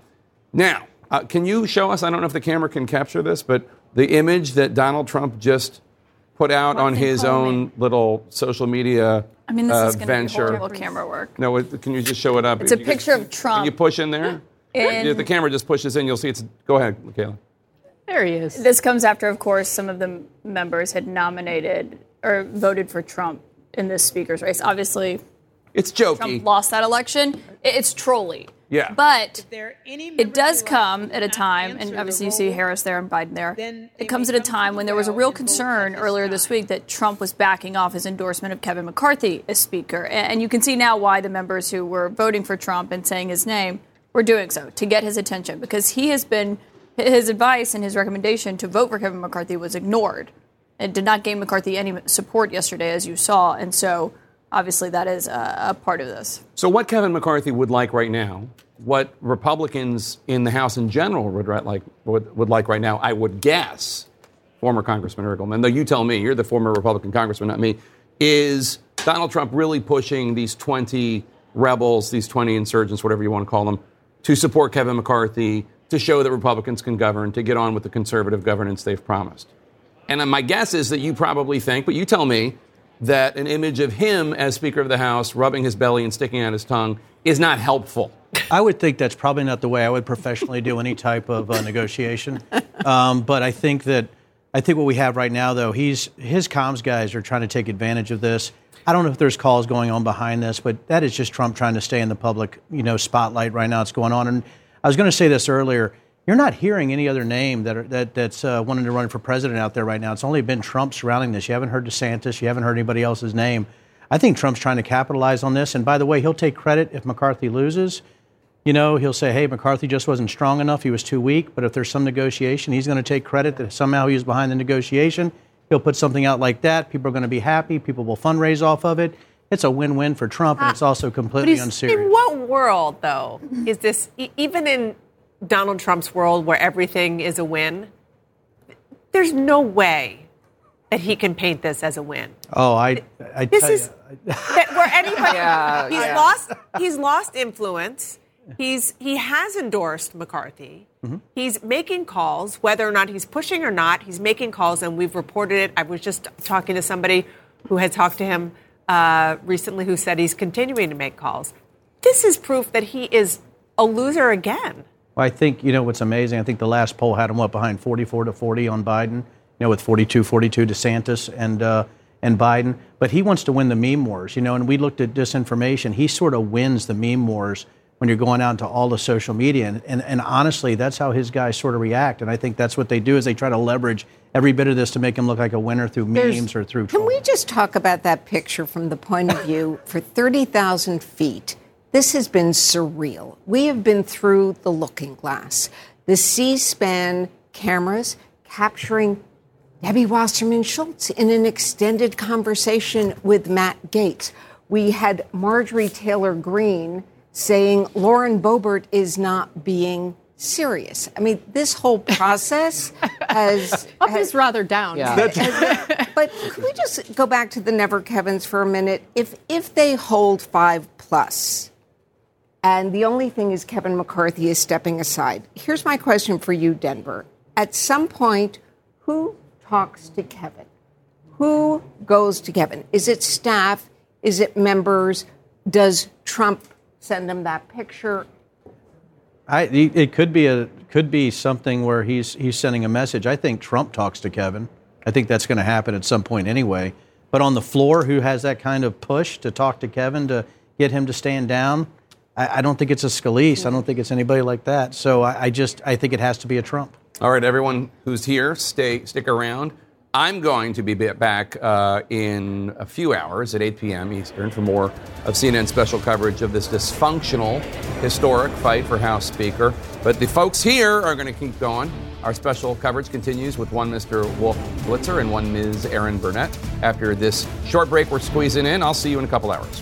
Now, uh, can you show us? I don't know if the camera can capture this, but the image that Donald Trump just put out on his Coleman. own little social media I mean, this uh, is going to be venture. horrible camera work. No, it- can you just show it up? It's a You can- picture of Trump. Can you push in there? In- If the camera just pushes in, you'll see it's. Go ahead, Michaela. There he is. This comes after, of course, some of the members had nominated or voted for Trump in this speaker's race. Obviously, It's jokey. Trump lost that election. It's trolly. Yeah. But it does come at a time, and obviously you see Harris there and Biden there. It comes at a time when there was a real concern earlier this week that Trump was backing off his endorsement of Kevin McCarthy as Speaker. And you can see now why the members who were voting for Trump and saying his name were doing so to get his attention because he has been, his advice and his recommendation to vote for Kevin McCarthy was ignored. It did not gain McCarthy any support yesterday, as you saw. And so obviously that is a, part of this. So, what Kevin McCarthy would like right now, what Republicans in the House in general would like would, would like right now, I would guess, former Congressman Riggleman, though you tell me, you're the former Republican congressman, not me, is Donald Trump really pushing these 20 rebels, these 20 insurgents, whatever you want to call them, to support Kevin McCarthy, to show that Republicans can govern, to get on with the conservative governance they've promised. And uh, my guess is that you probably think, but you tell me, that an image of him as Speaker of the House rubbing his belly and sticking out his tongue is not helpful. I would think that's probably not the way I would professionally do any type of uh, negotiation. Um, but I think that I think what we have right now, though, he's his comms guys are trying to take advantage of this. I don't know if there's calls going on behind this, but that is just Trump trying to stay in the public, you know, spotlight right now. It's going on, and I was going to say this earlier. You're not hearing any other name that are, that that's uh, wanting to run for president out there right now. It's only been Trump surrounding this. You haven't heard DeSantis. You haven't heard anybody else's name. I think Trump's trying to capitalize on this. And by the way, he'll take credit if McCarthy loses. You know, he'll say, hey, McCarthy just wasn't strong enough. He was too weak. But if there's some negotiation, he's going to take credit that somehow he was behind the negotiation. He'll put something out like that. People are going to be happy. People will fundraise off of it. It's a win win for Trump, and it's also completely unserious. In what world, though, is this, even in Donald Trump's world where everything is a win, there's no way that he can paint this as a win. Oh, I, I This tell is you, that where anybody Yeah, he's yeah. lost he's lost influence. He's he has endorsed McCarthy. Mm-hmm. He's making calls, whether or not he's pushing or not. He's making calls, and we've reported it. I was just talking to somebody who had talked to him uh, recently, who said he's continuing to make calls. This is proof that he is a loser again. Well, I think, you know, what's amazing, I think the last poll had him up behind 44 to 40 on Biden, you know, with 42 42 DeSantis and, uh, and Biden. But he wants to win the meme wars, you know, and we looked at disinformation. He sort of wins the meme wars when you're going out into all the social media. And, and, and honestly, that's how his guys sort of react. And I think that's what they do is they try to leverage every bit of this to make him look like a winner through There's- memes or through Can we just talk about that picture from the point of view for 30,000 feet? This has been surreal. We have been through the looking glass. The C SPAN cameras capturing Debbie Wasserman Schultz in an extended conversation with Matt Gaetz. We had Marjorie Taylor Greene saying Lauren Boebert is not being serious. I mean, this whole process has up has, is rather down. Yeah. but could we just go back to the Never Kevins for a minute? If if they hold five plus, and the only thing is Kevin McCarthy is stepping aside. Here's my question for you, Denver. At some point, who talks to Kevin? Who goes to Kevin? Is it staff? Is it members? Does Trump send them that picture? I, it could be a could be something where he's he's sending a message. I think Trump talks to Kevin. I think that's going to happen at some point anyway. But on the floor, who has that kind of push to talk to Kevin to get him to stand down? I, I don't think it's a Scalise. I don't think it's anybody like that. So I, I just I think it has to be a Trump. All right, everyone who's here, stay stick around. I'm going to be back uh, in a few hours at 8 p.m. Eastern for more of CNN's special coverage of this dysfunctional, historic fight for House Speaker. But the folks here are going to keep going. Our special coverage continues with one Mr. Wolf Blitzer and one Ms. Erin Burnett. After this short break, we're squeezing in. I'll see you in a couple hours.